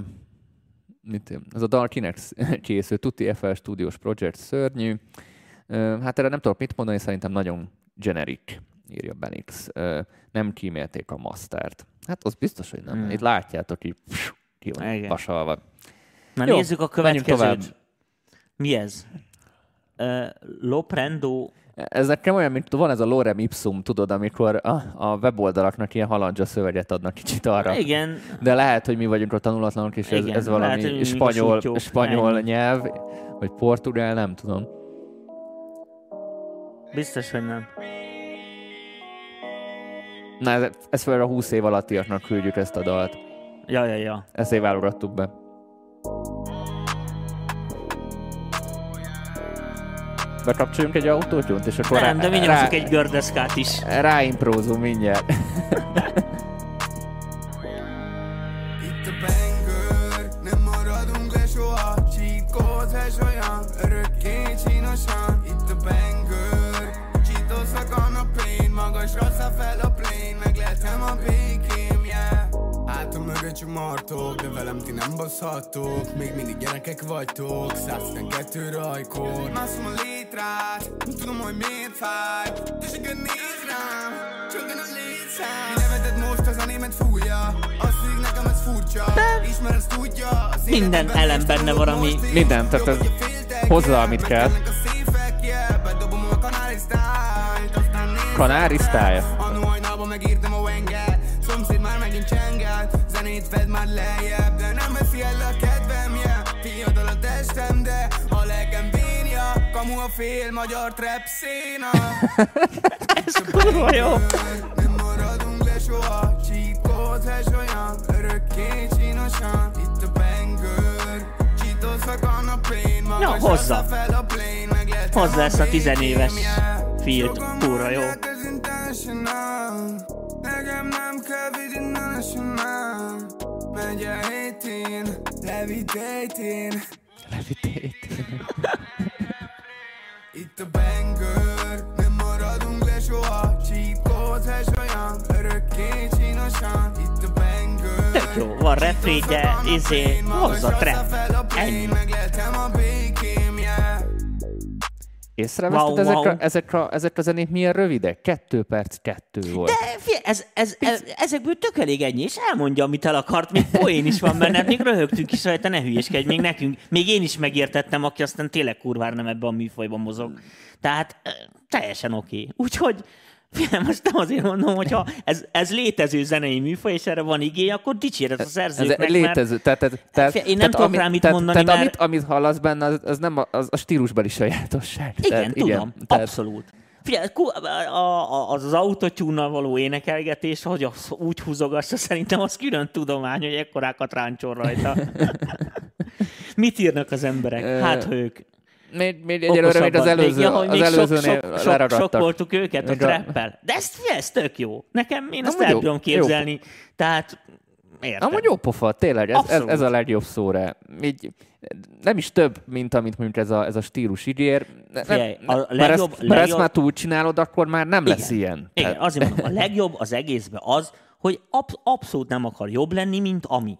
mit, ez a Dark Inex készül, Tutti FL Studios Project szörnyű. Hát erre nem tudok mit mondani, szerintem nagyon generic, írja Benix. Nem kímélték a mastert. Hát az biztos, hogy nem. Hmm. Itt látjátok, így ki van Igen. vasalva. Na Jó, nézzük a következőt. Mi ez? Uh, Loprendo Ez nekem olyan, mint van ez a lorem ipsum, tudod, amikor a, a weboldalaknak ilyen halandzsa szöveget adnak kicsit arra. Igen, De lehet, hogy mi vagyunk a tanulatlanok, és ez, Igen, ez lehet, valami mi spanyol, spanyol nyelv, vagy portugál, nem tudom. biztos, hogy nem. Na, ez, ez fel a 20 év alattiaknak küldjük ezt a dalt. Ja, ja, ja. Ezért válogattuk be. bekapcsoljunk egy autótyunt, és akkor... Nem, rá, de mindjárt rá, egy gördeszkát is. Ráimprózunk mindjárt. Itt a fel a plén, megletem a békén. Csak martok, de velem ti nem baszhatok Még mindig gyerekek vagytok, 112 rajkod. Mászom a létrát, nem tudom, hogy miért fáj. A néz rám, csökken a létszám. Mi neveted most az a német fújja Azt így nekem ez furcsa. Ismer, ezt tudja az Minden elem benne van, ami- Minden, tehát ez- hozzá, amit kell. kanári style. Annó hajnalban megírtam Zenét fed már lejjebb De nem veszi el a kedvem, yeah Fiadal a testem, de a legem bénja Kamu a fél magyar trap széna Ez kurva jó. Nem maradunk le soha hash olyan Örökké csinosan Itt a banger Cheetos a Magas hozza. fel a plane Megleltem Hozza ezt a tizenéves. Sokan Kurva jó. Nekem nem kell vid international Megy a 18 Levitating Itt a banger Nem maradunk le soha. Hash olyan Örökké csinosan Itt a banger Tök jó, van refrénje, izé, hozza trap. Ennyi. Megleltem a yeah Észreveszted Wow, ezek, wow. A, ezek, a, ezek a zenék milyen rövidek? Kettő perc, kettő volt. De figyelj, ez, ez, ez, ezekből tök elég ennyi, és elmondja, amit el akart, még poén is van benne, még röhögtünk is rajta, ne hülyeskedj, még nekünk, még én is megértettem, aki aztán tényleg kurvára nem ebben a műfajban mozog. Tehát teljesen oké. Okay. Úgyhogy figyelj, most nem azért mondom, hogyha ez, ez létező zenei műfaj, és erre van igény, akkor dicséret a Ez szerzőknek, egy létező. Tehát, tehát, tehát, Figyelj, én nem tudok rá mit tehát, mondani, tehát, mert- amit, amit hallasz benne, az, az nem a, az a stílusbeli sajátosság. Igen, tehát, tudom, tehát, abszolút. Figyelj, az az autotyúnnal való énekelgetés, hogy az úgy húzogassa, szerintem az külön tudomány, hogy ekkorákat ráncson rajta. Mit írnak az emberek? Hát, ha ők Még, még egyelőre még az előző, ja, az még előzőnél sok, sok, sok, sok voltuk őket a Még a- trappel. De ez, ez tök jó. Nekem én Amúgy el jó, tudom jó. képzelni. Tehát értem. Amúgy jó pofa, tényleg, ez, ez, Abszolút. ez a legjobb szóra. Így, nem is több, mint amit mondjuk ez a, ez a stílus ígér. Ne, Figyelj, a mert, legjobb- ezt, mert ezt legjobb- már túl csinálod, akkor már nem lesz Igen. ilyen. Igen, Tehát- azért mondom, a legjobb az egészben az, hogy ab- abszolút nem akar jobb lenni, mint ami.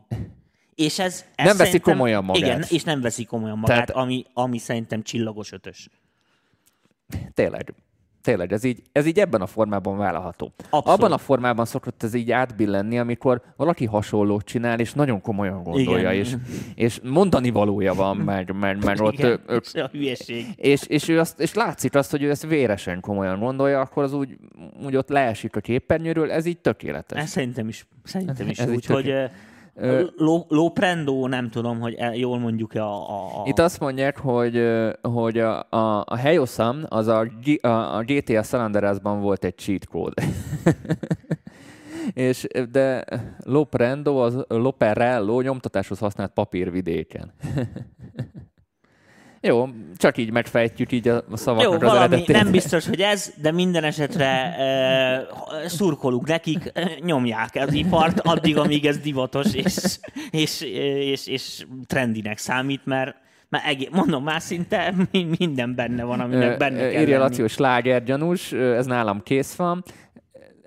És ez, ez Nem veszi komolyan magát. Igen, és nem veszi komolyan magát, Tehát- ami, ami szerintem csillagos ötös. Tényleg. Tényleg, ez így, ez így ebben a formában vállalható. Abszolút. Abban a formában szokott ez így átbillenni, amikor valaki hasonlót csinál, és nagyon komolyan gondolja, és, Igen. és mondani valója van, mert, mert, mert ott Igen, ő, a hülyeség. és, és, ő azt, és látszik azt, hogy ő ezt véresen komolyan gondolja, akkor az úgy, úgy ott leesik a képernyőről, ez így tökéletes. Ez szerintem is, szerintem is Ez úgy, hogy Loprendo, nem tudom, hogy e- jól mondjuk-e a... a, a Itt azt mondják, hogy, hogy a, a, a Heyosan, az a, G, a, a GTA San Andreasban volt egy cheat code. És, de Loprendo, az Loperello nyomtatáshoz használt papírvidéken. Jó, csak így megfejtjük így a Jó, szavaknak az valami, eredetét. nem biztos, hogy ez, de minden esetre e, szurkolunk nekik, nyomják az ipart addig, amíg ez divatos és, és, és, és trendinek számít, mert mert egész, mondom, már szinte mi- minden benne van, aminek benne kell Írja. Laci, hogy sláger gyanús, ö, ez nálam kész van.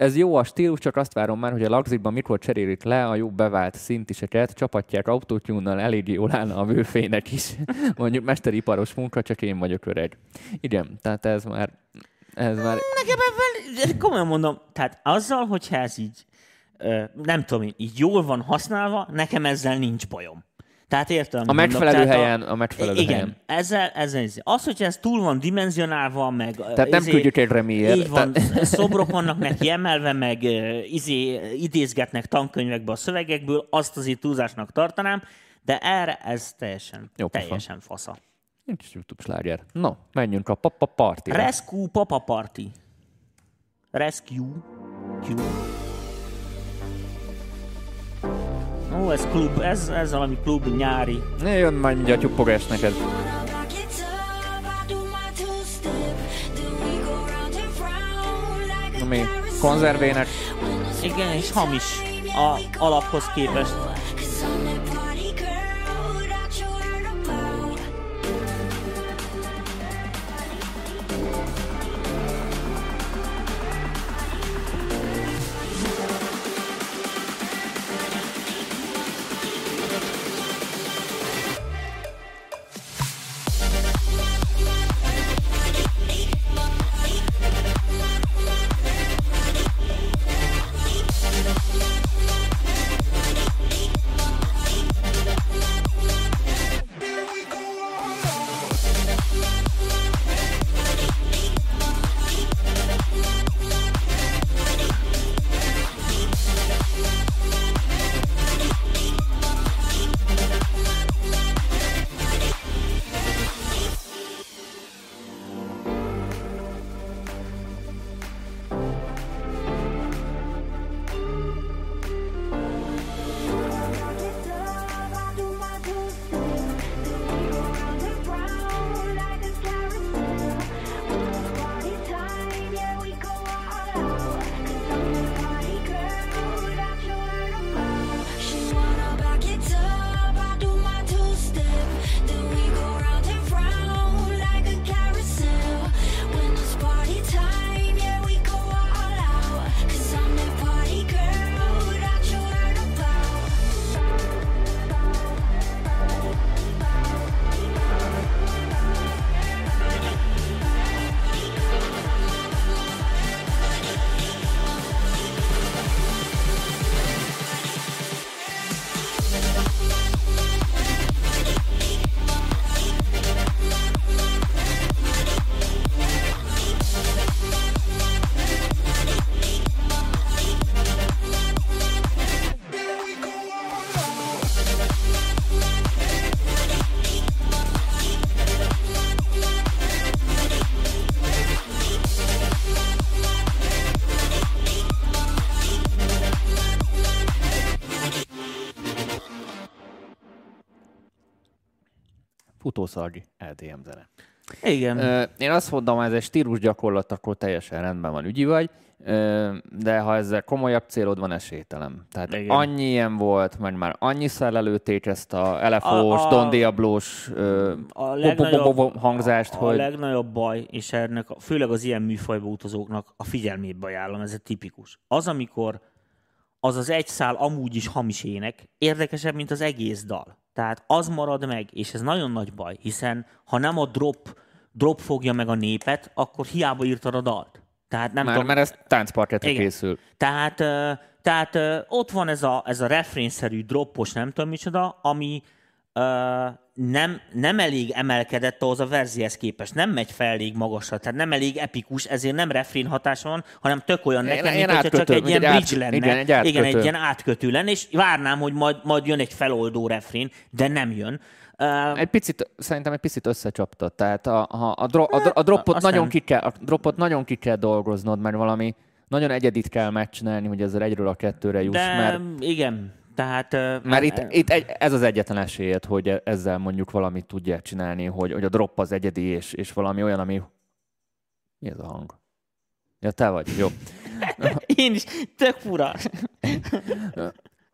Ez jó a stílus, csak azt várom már, hogy a lagzikban mikor cserélik le a jó bevált szintiseket, csapatják autótyúnnal, elég jól állna a vőfének is. Mondjuk mesteriparos munka, csak én vagyok öreg. Igen, tehát ez már, ez már Nekem ebben, komolyan mondom, tehát azzal, hogyha ez így, nem tudom így jól van használva, nekem ezzel nincs bajom. Tehát értem, a megfelelő Tehát helyen, a megfelelő igen, helyen. ezzel, ezzel izé. Az, hogy ez túl van dimenzionálva, meg... Tehát nem küldjük egy remélyen. Így van, szobrok vannak neki emelve, meg izé, idézgetnek tankönyvekbe a szövegekből, azt azért túlzásnak tartanám, de erre ez teljesen, Jó teljesen fasza. Nincs YouTube sláger. No, menjünk a papa party Rescue Papa Party. Rescue. Q. Ó, ez klub, ez, ez valami klub nyári. Ne jön majd mindjárt tyupogás neked. Na mi? Konzervének. Igen, és hamis a alaphoz képest. Utószalgi LTM zene. Igen. Én azt mondom, ez egy stílus gyakorlat, akkor teljesen rendben van, ügyi vagy, de ha ezzel komolyabb célod van, esélytelen. Tehát Igen. annyi ilyen volt, mert már annyiszor előtték ezt a LFO-s, A- a- Don Diablos a hangzást, a, hogy... a legnagyobb baj, és ennek a, főleg az ilyen műfajba utazóknak a figyelmébe ajánlom, ez egy tipikus. Az, amikor az az egy szál amúgy is hamis ének, érdekesebb, mint az egész dal. Tehát az marad meg, és ez nagyon nagy baj, hiszen ha nem a drop, drop fogja meg a népet, akkor hiába írtad a dalt. Tehát nem Már, tudom, mert ez táncparketre Igen. készül. tehát, tehát ott van ez a, ez a refrénszerű droppos, nem tudom micsoda, ami nem, nem elég emelkedett ahhoz a verzihez képest. Nem megy fel elég magasra, tehát nem elég epikus, ezért nem refrén hatása van, hanem tök olyan nekem, ilyen mint hogyha csak egy ilyen bridge át- lenne. igen, egy igen, egy ilyen átkötő lenne, és várnám, hogy majd, majd jön egy feloldó refrén, de nem jön. Ö, Egy picit, szerintem egy picit összecsaptad. Tehát a, a, a, dro, a, dro- a, dropot aztán- nagyon ki kell, a dropot nagyon ki kell dolgoznod, mert valami nagyon egyedit kell megcsinálni, hogy ezzel egyről a kettőre juss, de mert, igen, tehát... mert itt, itt egy, ez az egyetlen esélyed, hogy e- ezzel mondjuk valamit tudják csinálni, hogy, hogy a drop az egyedi, és, és valami olyan, ami... Mi ez a hang? Ja, te vagy, jó. Én is, tök fura.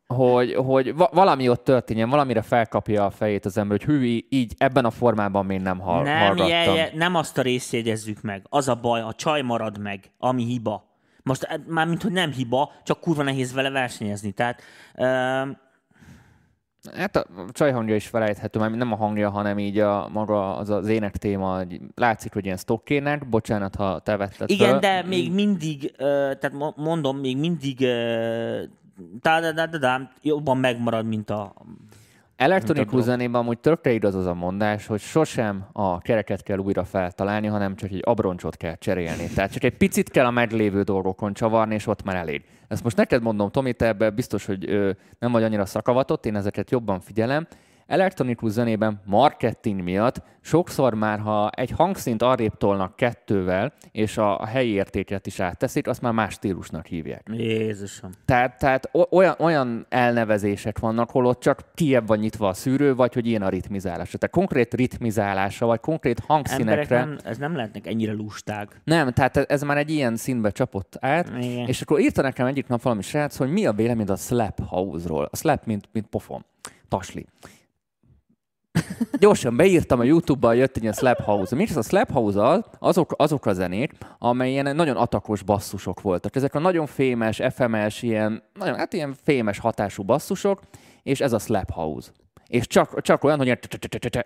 hogy, hogy va- valami ott történjen, valamire felkapja a fejét az ember, hogy hű, így ebben a formában még nem, hall, nem, hallgattam. je, je, nem azt a részt jegyezzük meg. Az a baj, a csaj marad meg, ami hiba. Most eh, már mint hogy nem hiba, csak kurva nehéz vele versenyezni. Tehát uh, Hát a csaj hangja is felejthető, mert nem a hangja, hanem így a maga az az ének téma, hogy látszik, hogy ilyen stockének, bocsánat, ha te vetted igen, föl. de még mindig, tehát mo- mondom, még mindig tá, da, da, da, jobban megmarad, mint a... Elektronikus zenében amúgy tökre igaz az a mondás, hogy sosem a kereket kell újra feltalálni, hanem csak egy abroncsot kell cserélni. Tehát csak egy picit kell a meglévő dolgokon csavarni, és ott már elég. Ezt most neked mondom, Tomi, te ebben biztos, hogy ö, nem vagy annyira szakavatott, én ezeket jobban figyelem. Elektronikus zenében marketing miatt sokszor már, ha egy hangszint arrébb tolnak kettővel, és a, a helyi értéket is átteszik, azt már más stílusnak hívják. Jézusom. Tehát, tehát olyan, olyan elnevezések vannak, hol ott csak kiebb van nyitva a szűrő, vagy hogy ilyen a ritmizálása. Tehát konkrét ritmizálása, vagy konkrét Emberek hangszínekre. nem, ez nem lehetnek ennyire lusták. Nem, tehát ez- ez már egy ilyen színbe csapott át, Igen. és akkor írta nekem egyik nap valami srác, hogy mi a véleményed a slap house-ról. A slap, mint, mint pofon. Tasli. Gyorsan beírtam a YouTube-ba, jött egy ilyen slap house. Mi is az a slap house az, azok, azok a zenék, amely ilyen nagyon atakos basszusok voltak. Ezek a nagyon fémes, FMS, ilyen, nagyon, hát ilyen fémes hatású basszusok, és ez a slap house. És csak, csak olyan, hogy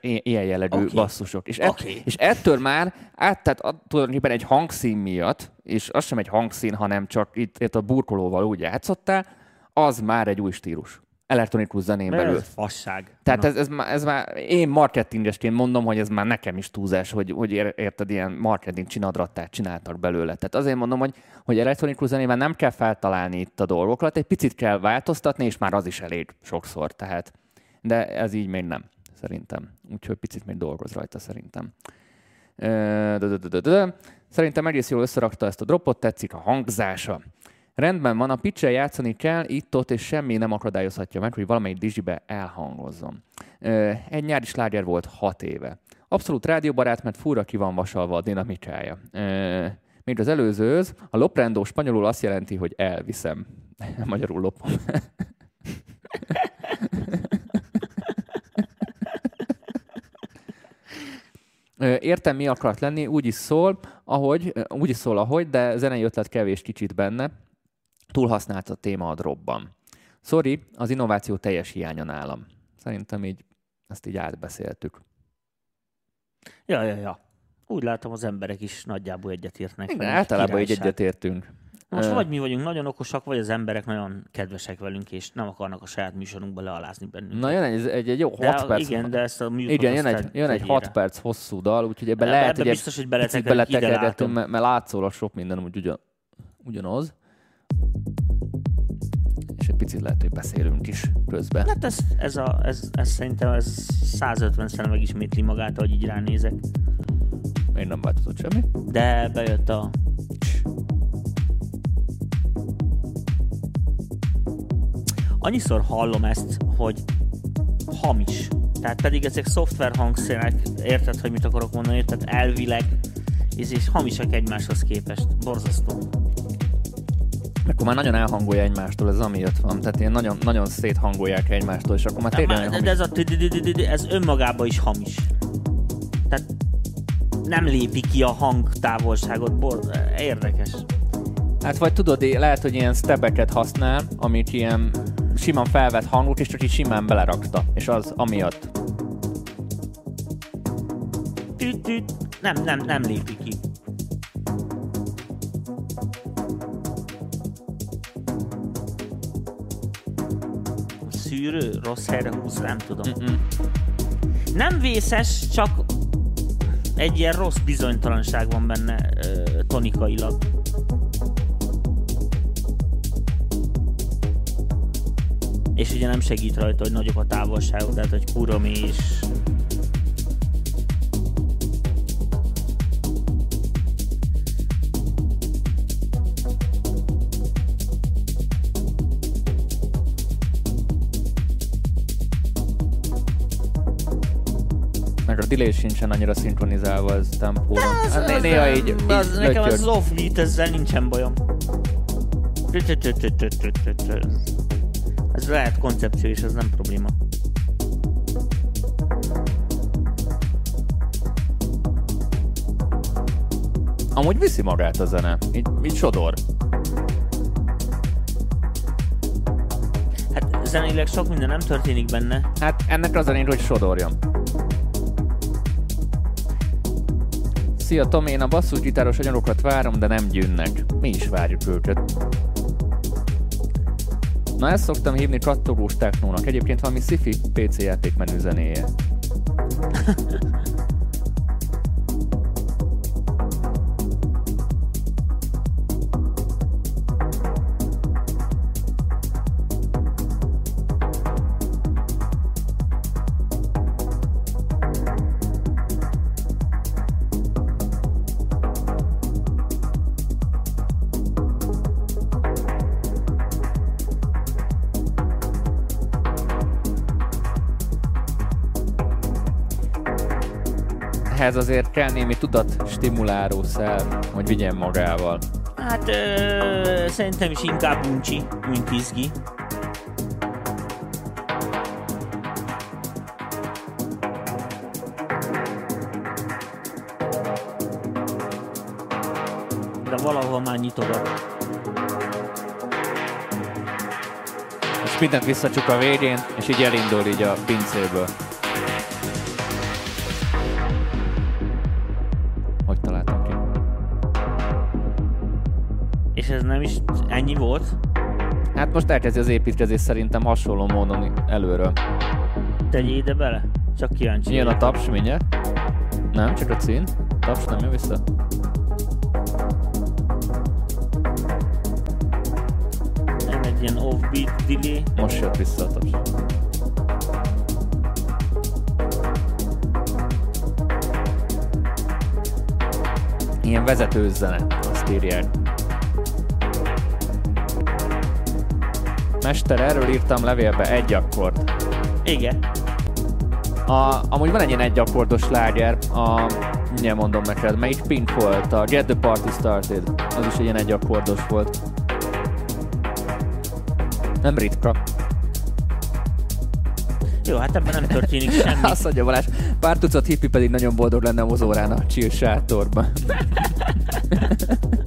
ilyen jellegű Oké. basszusok. És, et, Oké. és ettől már át, tehát tulajdonképpen egy hangszín miatt, és az sem egy hangszín, hanem csak itt, itt a burkolóval úgy játszottál, az már egy új stílus. Elektronikus zenén belül. Ez fasság. Tehát ez, ez, már, ez már, én marketingesként mondom, hogy ez már nekem is túlzás, hogy, hogy ér- érted, ilyen marketing csinadrattát csináltak belőle. Tehát azért mondom, hogy, hogy elektronikus zenében nem kell feltalálni itt a dolgokat, egy picit kell változtatni, és már az is elég sokszor. Tehát, de ez így még nem, szerintem. Úgyhogy picit még dolgoz rajta, szerintem. Szerintem egész jól összerakta ezt a dropot, tetszik a hangzása. Rendben van, a pitch játszani kell, itt-ott, és semmi nem akadályozhatja meg, hogy valamelyik digibe elhangozzon. Egy nyári sláger volt hat éve. Abszolút rádióbarát, mert fura ki van vasalva a dinamikája. Még az előzőhöz, a loprendó spanyolul azt jelenti, hogy elviszem. Magyarul lopom. Értem, mi akart lenni, úgy is szól, ahogy, úgy is szól, ahogy, de zenei ötlet kevés kicsit benne. Túlhasznált a téma a dropban. Sorry, az innováció teljes hiánya nálam. Szerintem így ezt így átbeszéltük. Ja, ja, ja. Úgy látom, az emberek is nagyjából egyetértnek. Igen, általában így egyetértünk. Most vagy mi vagyunk nagyon okosak, vagy az emberek nagyon kedvesek velünk, és nem akarnak a saját műsorunkba lealázni bennünket. Na jön egy, egy, egy jó de, 6 perc. Igen, de ezt a igen, jön egy, jön egy 6 perc hosszú dal, úgyhogy ebben Ebbe- lehet, ebbe hogy biztos, hogy látom. mert, mert látszólag sok minden úgy ugyan, ugyanaz. És egy picit lehet, hogy beszélünk is közben. Hát ez, ez, a, ez, ez szerintem ez 150-szer megismétli magát, ahogy így ránézek. Még nem változott semmi. De bejött a... Annyiszor hallom ezt, hogy hamis. Tehát pedig ezek szoftver hangszerek, érted, hogy mit akarok mondani, érted? Elvileg, és, és hamisak egymáshoz képest. Borzasztó. Akkor már nagyon elhangolja egymástól, ez amiatt van. Tehát ilyen nagyon, nagyon széthangolják egymástól, és akkor már Hát tényleg hamis. de ez, a ez önmagában is hamis. Tehát nem lépi ki a hangtávolságot. Bor- érdekes. Hát vagy tudod, lehet, hogy ilyen stebeket használ, amit ilyen simán felvett hangot, és csak így simán belerakta. És az amiatt. Nem, nem, nem lépi ki. Szűrő, rossz helyre húz, nem tudom. Mm-mm. Nem vészes, csak egy ilyen rossz bizonytalanság van benne ö, tonikailag. És ugye nem segít rajta, hogy nagyobb a távolságok, tehát hogy kurom és delay sincsen annyira szinkronizálva az tempóra. Hát né- néha így, így az, nekem az off-beat, ezzel nincsen bajom. Ez lehet koncepció, és ez nem probléma. Amúgy viszi magát a zene. Így, így sodor. Hát zeneileg sok minden nem történik benne. Hát ennek az a hogy sodorjon. Szia Tom, én a basszusgitáros anyagokat várom, de nem gyűnnek. Mi is várjuk őket. Na ezt szoktam hívni kattogós technónak. Egyébként valami sci-fi PC játék zenéje. Ehhez azért kell némi tudat stimuláló szer, hogy vigyen magával. Hát ö, szerintem is inkább uncsi, mint izgi. De valahol már nyitogat. És mindent visszacsuk a végén, és így elindul így a pincéből. Hát most elkezdi az építkezés szerintem hasonló módon előről. Tegyél ide bele? Csak kíváncsi. Jön a taps mindjárt. Nem, csak a cín. Taps nem jön vissza. Nem egy ilyen off-beat delay. Most jött vissza a taps. Ilyen vezető zene, azt írják. Mester, erről írtam levélbe egy akkord. Igen. A, amúgy van egy ilyen egy akkordos láger, a, mindjárt mondom neked, melyik Pink volt, a Get the Party Started, az is egy ilyen egy akkordos volt. Nem ritka. Jó, hát ebben nem történik semmi. Azt mondja Balázs, pár tucat hippi pedig nagyon boldog lenne a mozórán a chill sátorban.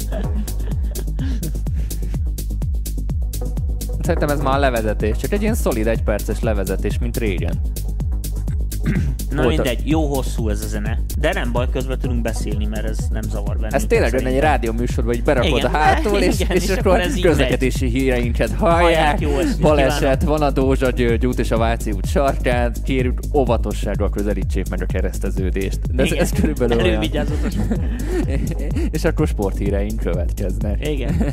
Szerintem ez már a levezetés, csak egy ilyen szolid egyperces levezetés, mint régen. Na Volt mindegy, jó hosszú ez a zene. De nem baj, közben tudunk beszélni, mert ez nem zavar bennünket. Ez tényleg lenne egy rádió műsorban, hogy berakod Igen, a hátul, és, igen, és, és és akkor ez közlekedési híreinket hallják. Jó Baleset, van a Dózsa György út és a Váci út sarkán, kérjük óvatossággal közelítsék meg a kereszteződést. De ez, Igen. ez körülbelül olyan. És akkor sporthíreink következnek. Igen.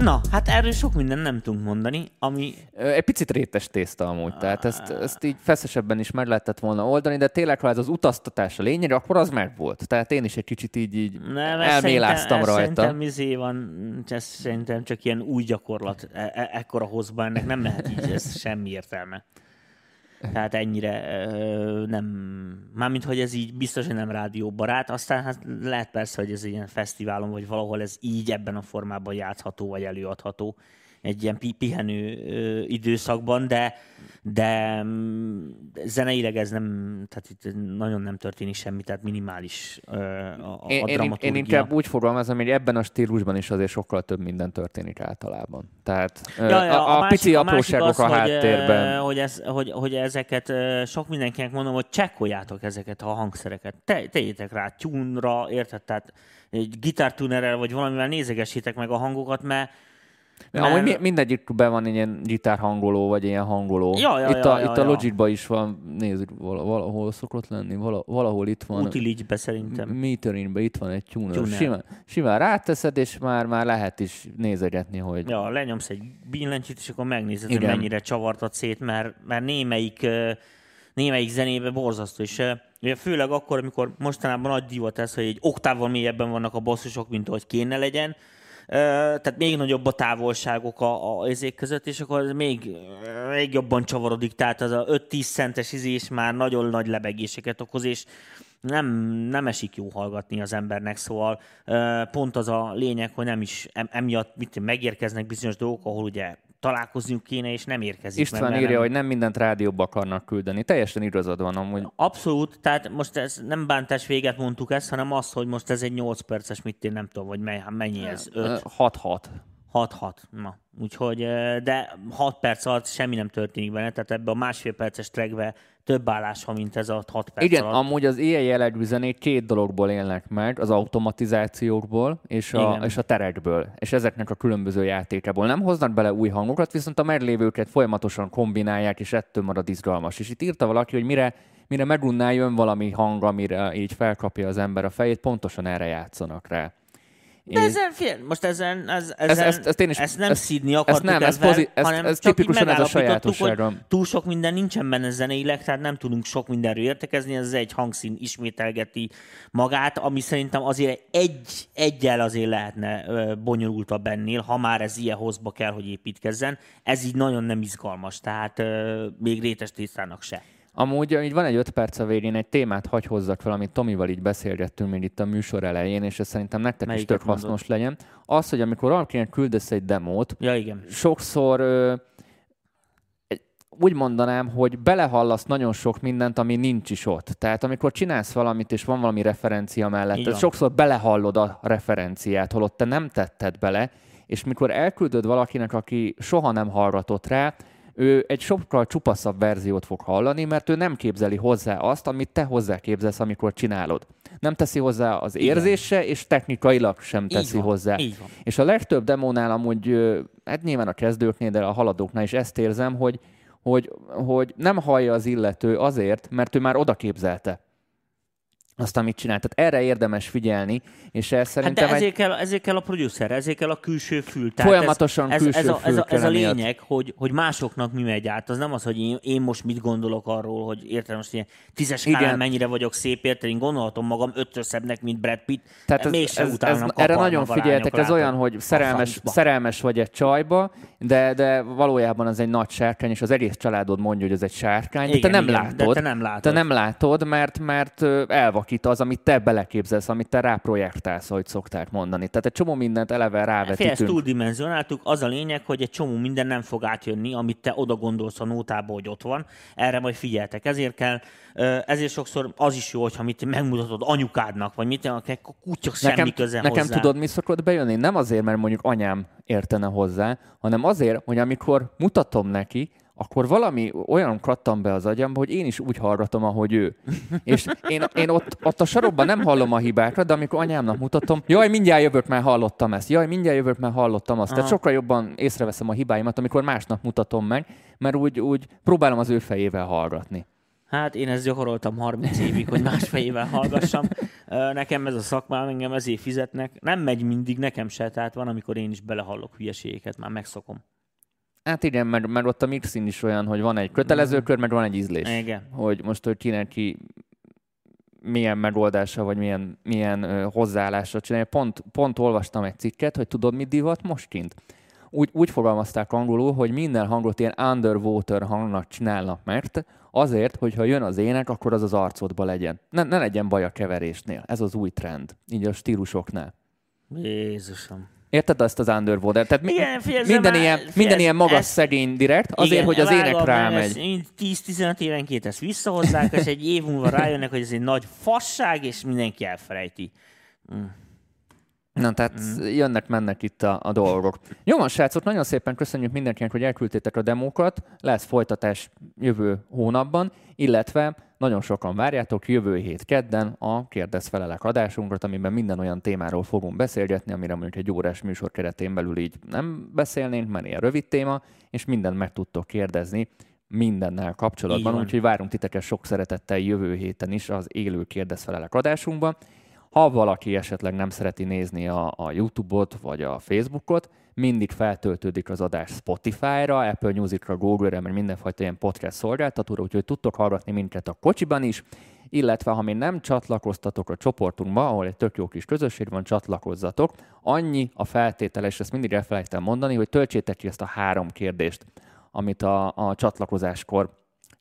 Na, hát erről sok minden nem tudunk mondani, ami... Egy picit rétes tészta amúgy, tehát ezt, ezt így feszesebben is meg lehetett volna oldani, de tényleg, ha ez az utaztatás a lényeg, akkor az meg volt. Tehát én is egy kicsit így, így Nem, elméláztam szerintem, rajta. Szerintem izé van, ez szerintem csak ilyen új gyakorlat, e- e- ekkora hozban, ennek nem mehet így, ez semmi értelme. Tehát ennyire nem, mármint hogy ez így biztos, hogy nem rádióbarát, aztán hát lehet persze, hogy ez ilyen fesztiválon, vagy valahol ez így ebben a formában játszható, vagy előadható egy ilyen pi- pihenő ö, időszakban, de, de mm, zeneileg ez nem, tehát itt nagyon nem történik semmi, tehát minimális ö, a, a Én, dramaturgia. én inkább úgy fogalmazom, hogy ebben a stílusban is azért sokkal több minden történik általában. Tehát ja, ja, a, a, másik- pici másik apróságok az, a hogy, háttérben. eh, Hogy, ez, hogy, hogy ezeket sok mindenkinek mondom, hogy csekkoljátok ezeket a hangszereket. Te, tegyétek rá tyúnra, érted? Tehát egy gitártunerrel vagy valamivel nézegessétek meg a hangokat, mert mert... Amúgy mi- mindegyikben van ilyen gitárhangoló, vagy ilyen hangoló. Ja, ja, itt ja, a, ja, itt a ja. Logicban is van, nézzük, vala- valahol szokott lenni, vala- valahol itt van. Utiligybe szerintem. Meterinbe itt van egy tuner. Tuner. Simán, simán ráteszed, és már, már lehet is nézegetni, hogy Ja, lenyomsz egy billentyűt, és akkor megnézed, Igen. hogy mennyire csavartad szét, mert, mert némelyik, némelyik zenébe borzasztó. És ugye főleg akkor, amikor mostanában nagy divat ez, hogy egy oktávval mélyebben vannak a basszusok, mint ahogy kéne legyen, tehát még nagyobb a távolságok a, a ezék között, és akkor ez még, még jobban csavarodik, tehát az a 5-10 centes izés már nagyon nagy lebegéseket okoz, és nem, nem esik jó hallgatni az embernek, szóval pont az a lényeg, hogy nem is em, emiatt mit, megérkeznek bizonyos dolgok, ahol ugye találkozniuk kéne, és nem érkezik. István meg, mert írja, hogy nem mindent rádióba akarnak küldeni. Teljesen igazad van amúgy. Abszolút, tehát most ez nem bántás véget mondtuk ezt, hanem az, hogy most ez egy 8 perces, mit én nem tudom, hogy mely, mennyi ez, 5, 6-6. 6-6. Na, úgyhogy, de 6 perc alatt semmi nem történik benne, tehát ebbe a másfél perces trackbe több állás van, mint ez a 6 perc Igen, alatt. amúgy az ilyen jellegű zenék két dologból élnek meg, az automatizációkból és a, Igen. és a terekből, és ezeknek a különböző játékából. Nem hoznak bele új hangokat, viszont a meglévőket folyamatosan kombinálják, és ettől marad izgalmas. És itt írta valaki, hogy mire, mire megunnál jön valami hang, amire így felkapja az ember a fejét, pontosan erre játszanak rá. De ezen, fél, most ezen, ez, ezen ezt- ezt én is- ezt nem ezt- szídni ezt akartuk nem, ez ezzel, pozi- ez- hanem ez csak tipikusan ez a sajátossága. hogy túl sok minden nincsen benne zeneileg, tehát nem tudunk sok mindenről értekezni, ez egy hangszín ismételgeti magát, ami szerintem azért egy, egyel azért lehetne bonyolultabb ennél, ha már ez ilyen hozba kell, hogy építkezzen. Ez így nagyon nem izgalmas, tehát még rétes tésztának se. Amúgy így van egy öt perc a végén, egy témát hagy hozzak fel, amit Tomival így beszélgettünk még itt a műsor elején, és ez szerintem nektek Melyiket is tök mondod? hasznos legyen. Az, hogy amikor valakinek küldesz egy demót, Ja, igen. sokszor ö, úgy mondanám, hogy belehallasz nagyon sok mindent, ami nincs is ott. Tehát amikor csinálsz valamit, és van valami referencia mellett, sokszor belehallod a referenciát, holott te nem tetted bele, és mikor elküldöd valakinek, aki soha nem hallgatott rá, ő egy sokkal csupaszabb verziót fog hallani, mert ő nem képzeli hozzá azt, amit te hozzá képzelsz, amikor csinálod. Nem teszi hozzá az érzése, és technikailag sem teszi van, hozzá. így van. És a legtöbb demónál amúgy, hát nyilván a kezdőknél, de a haladóknál is ezt érzem, hogy, hogy, hogy nem hallja az illető azért, mert ő már oda képzelte azt, amit csinált. Tehát erre érdemes figyelni, és ez Hát szerintem de egy... ezért, kell, ezért kell a producer, ezért kell a külső fül. Tehát Folyamatosan ez, ez, külső ez, a, ez, a, fül ez a kell emiatt. lényeg, hogy, hogy másoknak mi megy át. Az nem az, hogy én, én most mit gondolok arról, hogy érted most ilyen tízes skálán Igen. mennyire vagyok szép, érted? Én gondolhatom magam ötször szebbnek, mint Brad Pitt. Tehát ez, mégse ez, ez, erre nagyon a figyeltek, ez olyan, hogy A szerelmes, szerelmes vagy egy csajba, de, de valójában az egy nagy sárkány, és az egész családod mondja, hogy ez egy sárkány, de te Igen, nem igen, látod. de te nem látod. Te nem látod, mert, mert ö, elvakít az, amit te beleképzelsz, amit te ráprojektálsz, ahogy szokták mondani. Tehát egy csomó mindent eleve Fél, ezt rávetítünk. túldimenzionáltuk. Az a lényeg, hogy egy csomó minden nem fog átjönni, amit te oda gondolsz a nótába, hogy ott van. Erre majd figyeltek. Ezért kell, ezért sokszor az is jó, hogyha mit megmutatod anyukádnak, vagy mit, a kutyok semmi Nekem, köze nekem hozzá. tudod, mi szokott bejönni? Nem azért, mert mondjuk anyám értene hozzá, hanem azért, hogy amikor mutatom neki, akkor valami olyan kattam be az agyamba, hogy én is úgy hallgatom, ahogy ő. És én, én ott, ott a sarokban nem hallom a hibákat, de amikor anyámnak mutatom, jaj, mindjárt jövök, mert hallottam ezt, jaj, mindjárt jövök, mert hallottam azt. Tehát Aha. sokkal jobban észreveszem a hibáimat, amikor másnak mutatom meg, mert úgy, úgy próbálom az ő fejével hallgatni. Hát én ezt gyakoroltam 30 évig, hogy más fejével hallgassam. Nekem ez a szakmám, engem ezért fizetnek. Nem megy mindig, nekem se, tehát van, amikor én is belehallok hülyeségeket, már megszokom. Hát igen, mert, mert ott a mixin is olyan, hogy van egy kötelező kör, meg van egy ízlés. Igen. Hogy most, hogy kinek ki milyen megoldása, vagy milyen, milyen ö, hozzáállásra csinálja. Pont, pont olvastam egy cikket, hogy tudod, mit divat most kint? úgy, úgy fogalmazták angolul, hogy minden hangot ilyen underwater hangnak csinálnak meg, azért, hogyha jön az ének, akkor az az arcodba legyen. Ne, ne legyen baj a keverésnél. Ez az új trend, így a stílusoknál. Jézusom. Érted azt az underwater? Tehát mi, Igen, figyelj, minden, már- ilyen, figyelj, minden ilyen magas ez- szegény direkt, azért, Igen, hogy az ének rámegy. ezt így 10-15 évenként ezt visszahozzák, és egy év múlva rájönnek, hogy ez egy nagy fasság, és mindenki elfelejti. Na, tehát mm. jönnek, mennek itt a, a dolgok. Jó van, srácok, nagyon szépen köszönjük mindenkinek, hogy elküldtétek a demókat. Lesz folytatás jövő hónapban, illetve nagyon sokan várjátok jövő hét kedden a kérdez-felelek adásunkat, amiben minden olyan témáról fogunk beszélgetni, amire mondjuk egy órás műsor keretén belül így nem beszélnénk, mert ilyen rövid téma, és mindent meg tudtok kérdezni mindennel kapcsolatban, úgyhogy várunk titeket sok szeretettel jövő héten is az élő kérdez-felelek adásunkban. Ha valaki esetleg nem szereti nézni a, a YouTube-ot vagy a Facebookot, mindig feltöltődik az adás Spotify-ra, Apple Music-ra, Google-re, mert mindenfajta ilyen podcast szolgáltatóra, úgyhogy tudtok hallgatni minket a kocsiban is, illetve ha még nem csatlakoztatok a csoportunkba, ahol egy tök jó kis közösség van, csatlakozzatok. Annyi a feltétele, és ezt mindig elfelejtem mondani, hogy töltsétek ki ezt a három kérdést, amit a, a csatlakozáskor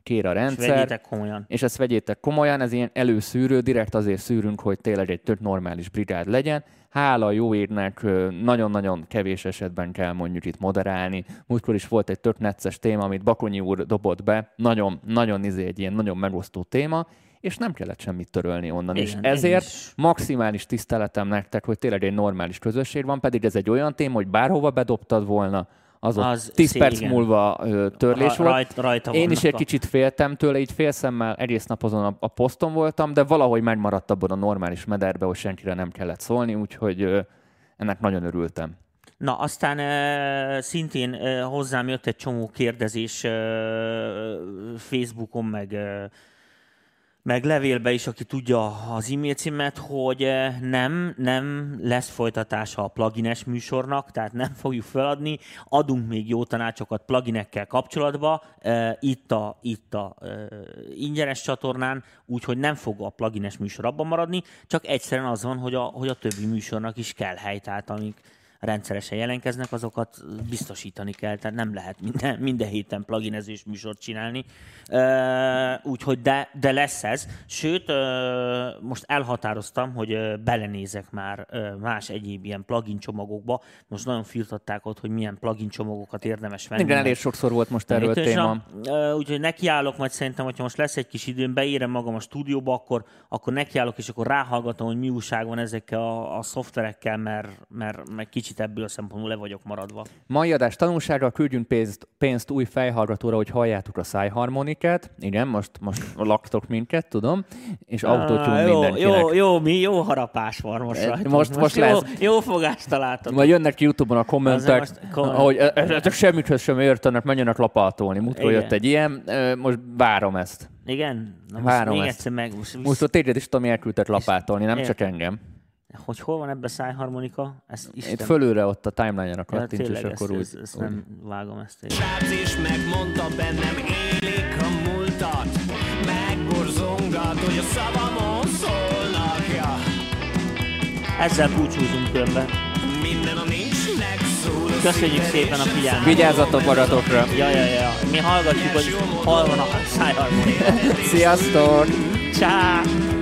kér a És rendszer. vegyétek komolyan. És ezt vegyétek komolyan, ez ilyen előszűrő, direkt azért szűrünk, hogy tényleg egy tök normális brigád legyen. Hála a jó égnek nagyon-nagyon kevés esetben kell mondjuk itt moderálni. Múltkor is volt egy tök necces téma, amit Bakonyi úr dobott be, nagyon, nagyon izé egy ilyen nagyon megosztó téma, és nem kellett semmit törölni onnan. Igen, és én ezért is. maximális tiszteletem nektek, hogy tényleg egy normális közösség van, pedig ez egy olyan téma, hogy bárhova bedobtad volna, az, az Az 10 szé- perc igen. múlva törlés Ra- volt. rajt- rajta Én is egy kicsit féltem tőle, így félszemmel egész nap azon a, a poszton voltam, de valahogy megmaradt abban a normális mederbe, hogy senkire nem kellett szólni, úgyhogy ennek nagyon örültem. Na, aztán uh, szintén uh, hozzám jött egy csomó kérdezés uh, Facebookon, meg, uh, meg levélbe is, aki tudja az e-mail címet, hogy uh, nem, nem lesz folytatása a plugines műsornak, tehát nem fogjuk feladni, adunk még jó tanácsokat pluginekkel kapcsolatba, uh, itt a, itt a uh, ingyenes csatornán, úgyhogy nem fog a plugines műsor abban maradni, csak egyszerűen az van, hogy a, hogy a többi műsornak is kell hely, tehát amik rendszeresen jelentkeznek, azokat biztosítani kell, tehát nem lehet minden, minden héten pluginezős műsort csinálni. Úgyhogy de, de lesz ez. Sőt, most elhatároztam, hogy belenézek már más egyéb ilyen plugin csomagokba. Most nagyon firtatták ott, hogy milyen plugin csomagokat érdemes venni. Igen, elég sokszor volt most erről és téma. Úgyhogy nekiállok, majd szerintem, hogyha most lesz egy kis időm, beérem magam a stúdióba, akkor, akkor nekiállok, és akkor ráhallgatom, hogy mi újság van ezekkel a, a szoftverekkel, mert, mert, mert kicsit ebből a szempontból le vagyok maradva. Mai adás tanulsága, küldjünk pénzt, pénzt új fejhallgatóra, hogy halljátok a szájharmonikát. Igen, most, most laktok minket, tudom. És jó, mindenkinek. jó, jó, mi jó harapás van most Eh, rajta. most- most jó, lesz. jó fogást találtok. Vagy jönnek YouTube-on a kommentek, most komment- hogy "E- e- ezek semmit sem értenek, menjenek lapátolni. Múltkor jött egy ilyen, most várom ezt. Igen? Na most Várom még ezt. egyszer meg. Most, Most téged is Tomi elküldtek lapátolni, nem Ér- csak engem. Hogy hol van ebben a szájharmonika? Ezt Isten... Itt fölülre ott a timeline-ra Ja, kattints, és tényleg, akkor ezt, úgy. ezt, úgy. nem vágom ezt. Én. Srác is megmondta bennem élik a múltat Megborzongat, hogy a szavamon szólnak ja. Ezzel búcsúzunk különben. Minden a nincsnek szól a Köszönjük szépen a és figyelmet. Vigyázzatok magatokra! Ja, ja, ja. Mi hallgatjuk, hogy hol van a szájharmonika. Sziasztok! Ciao.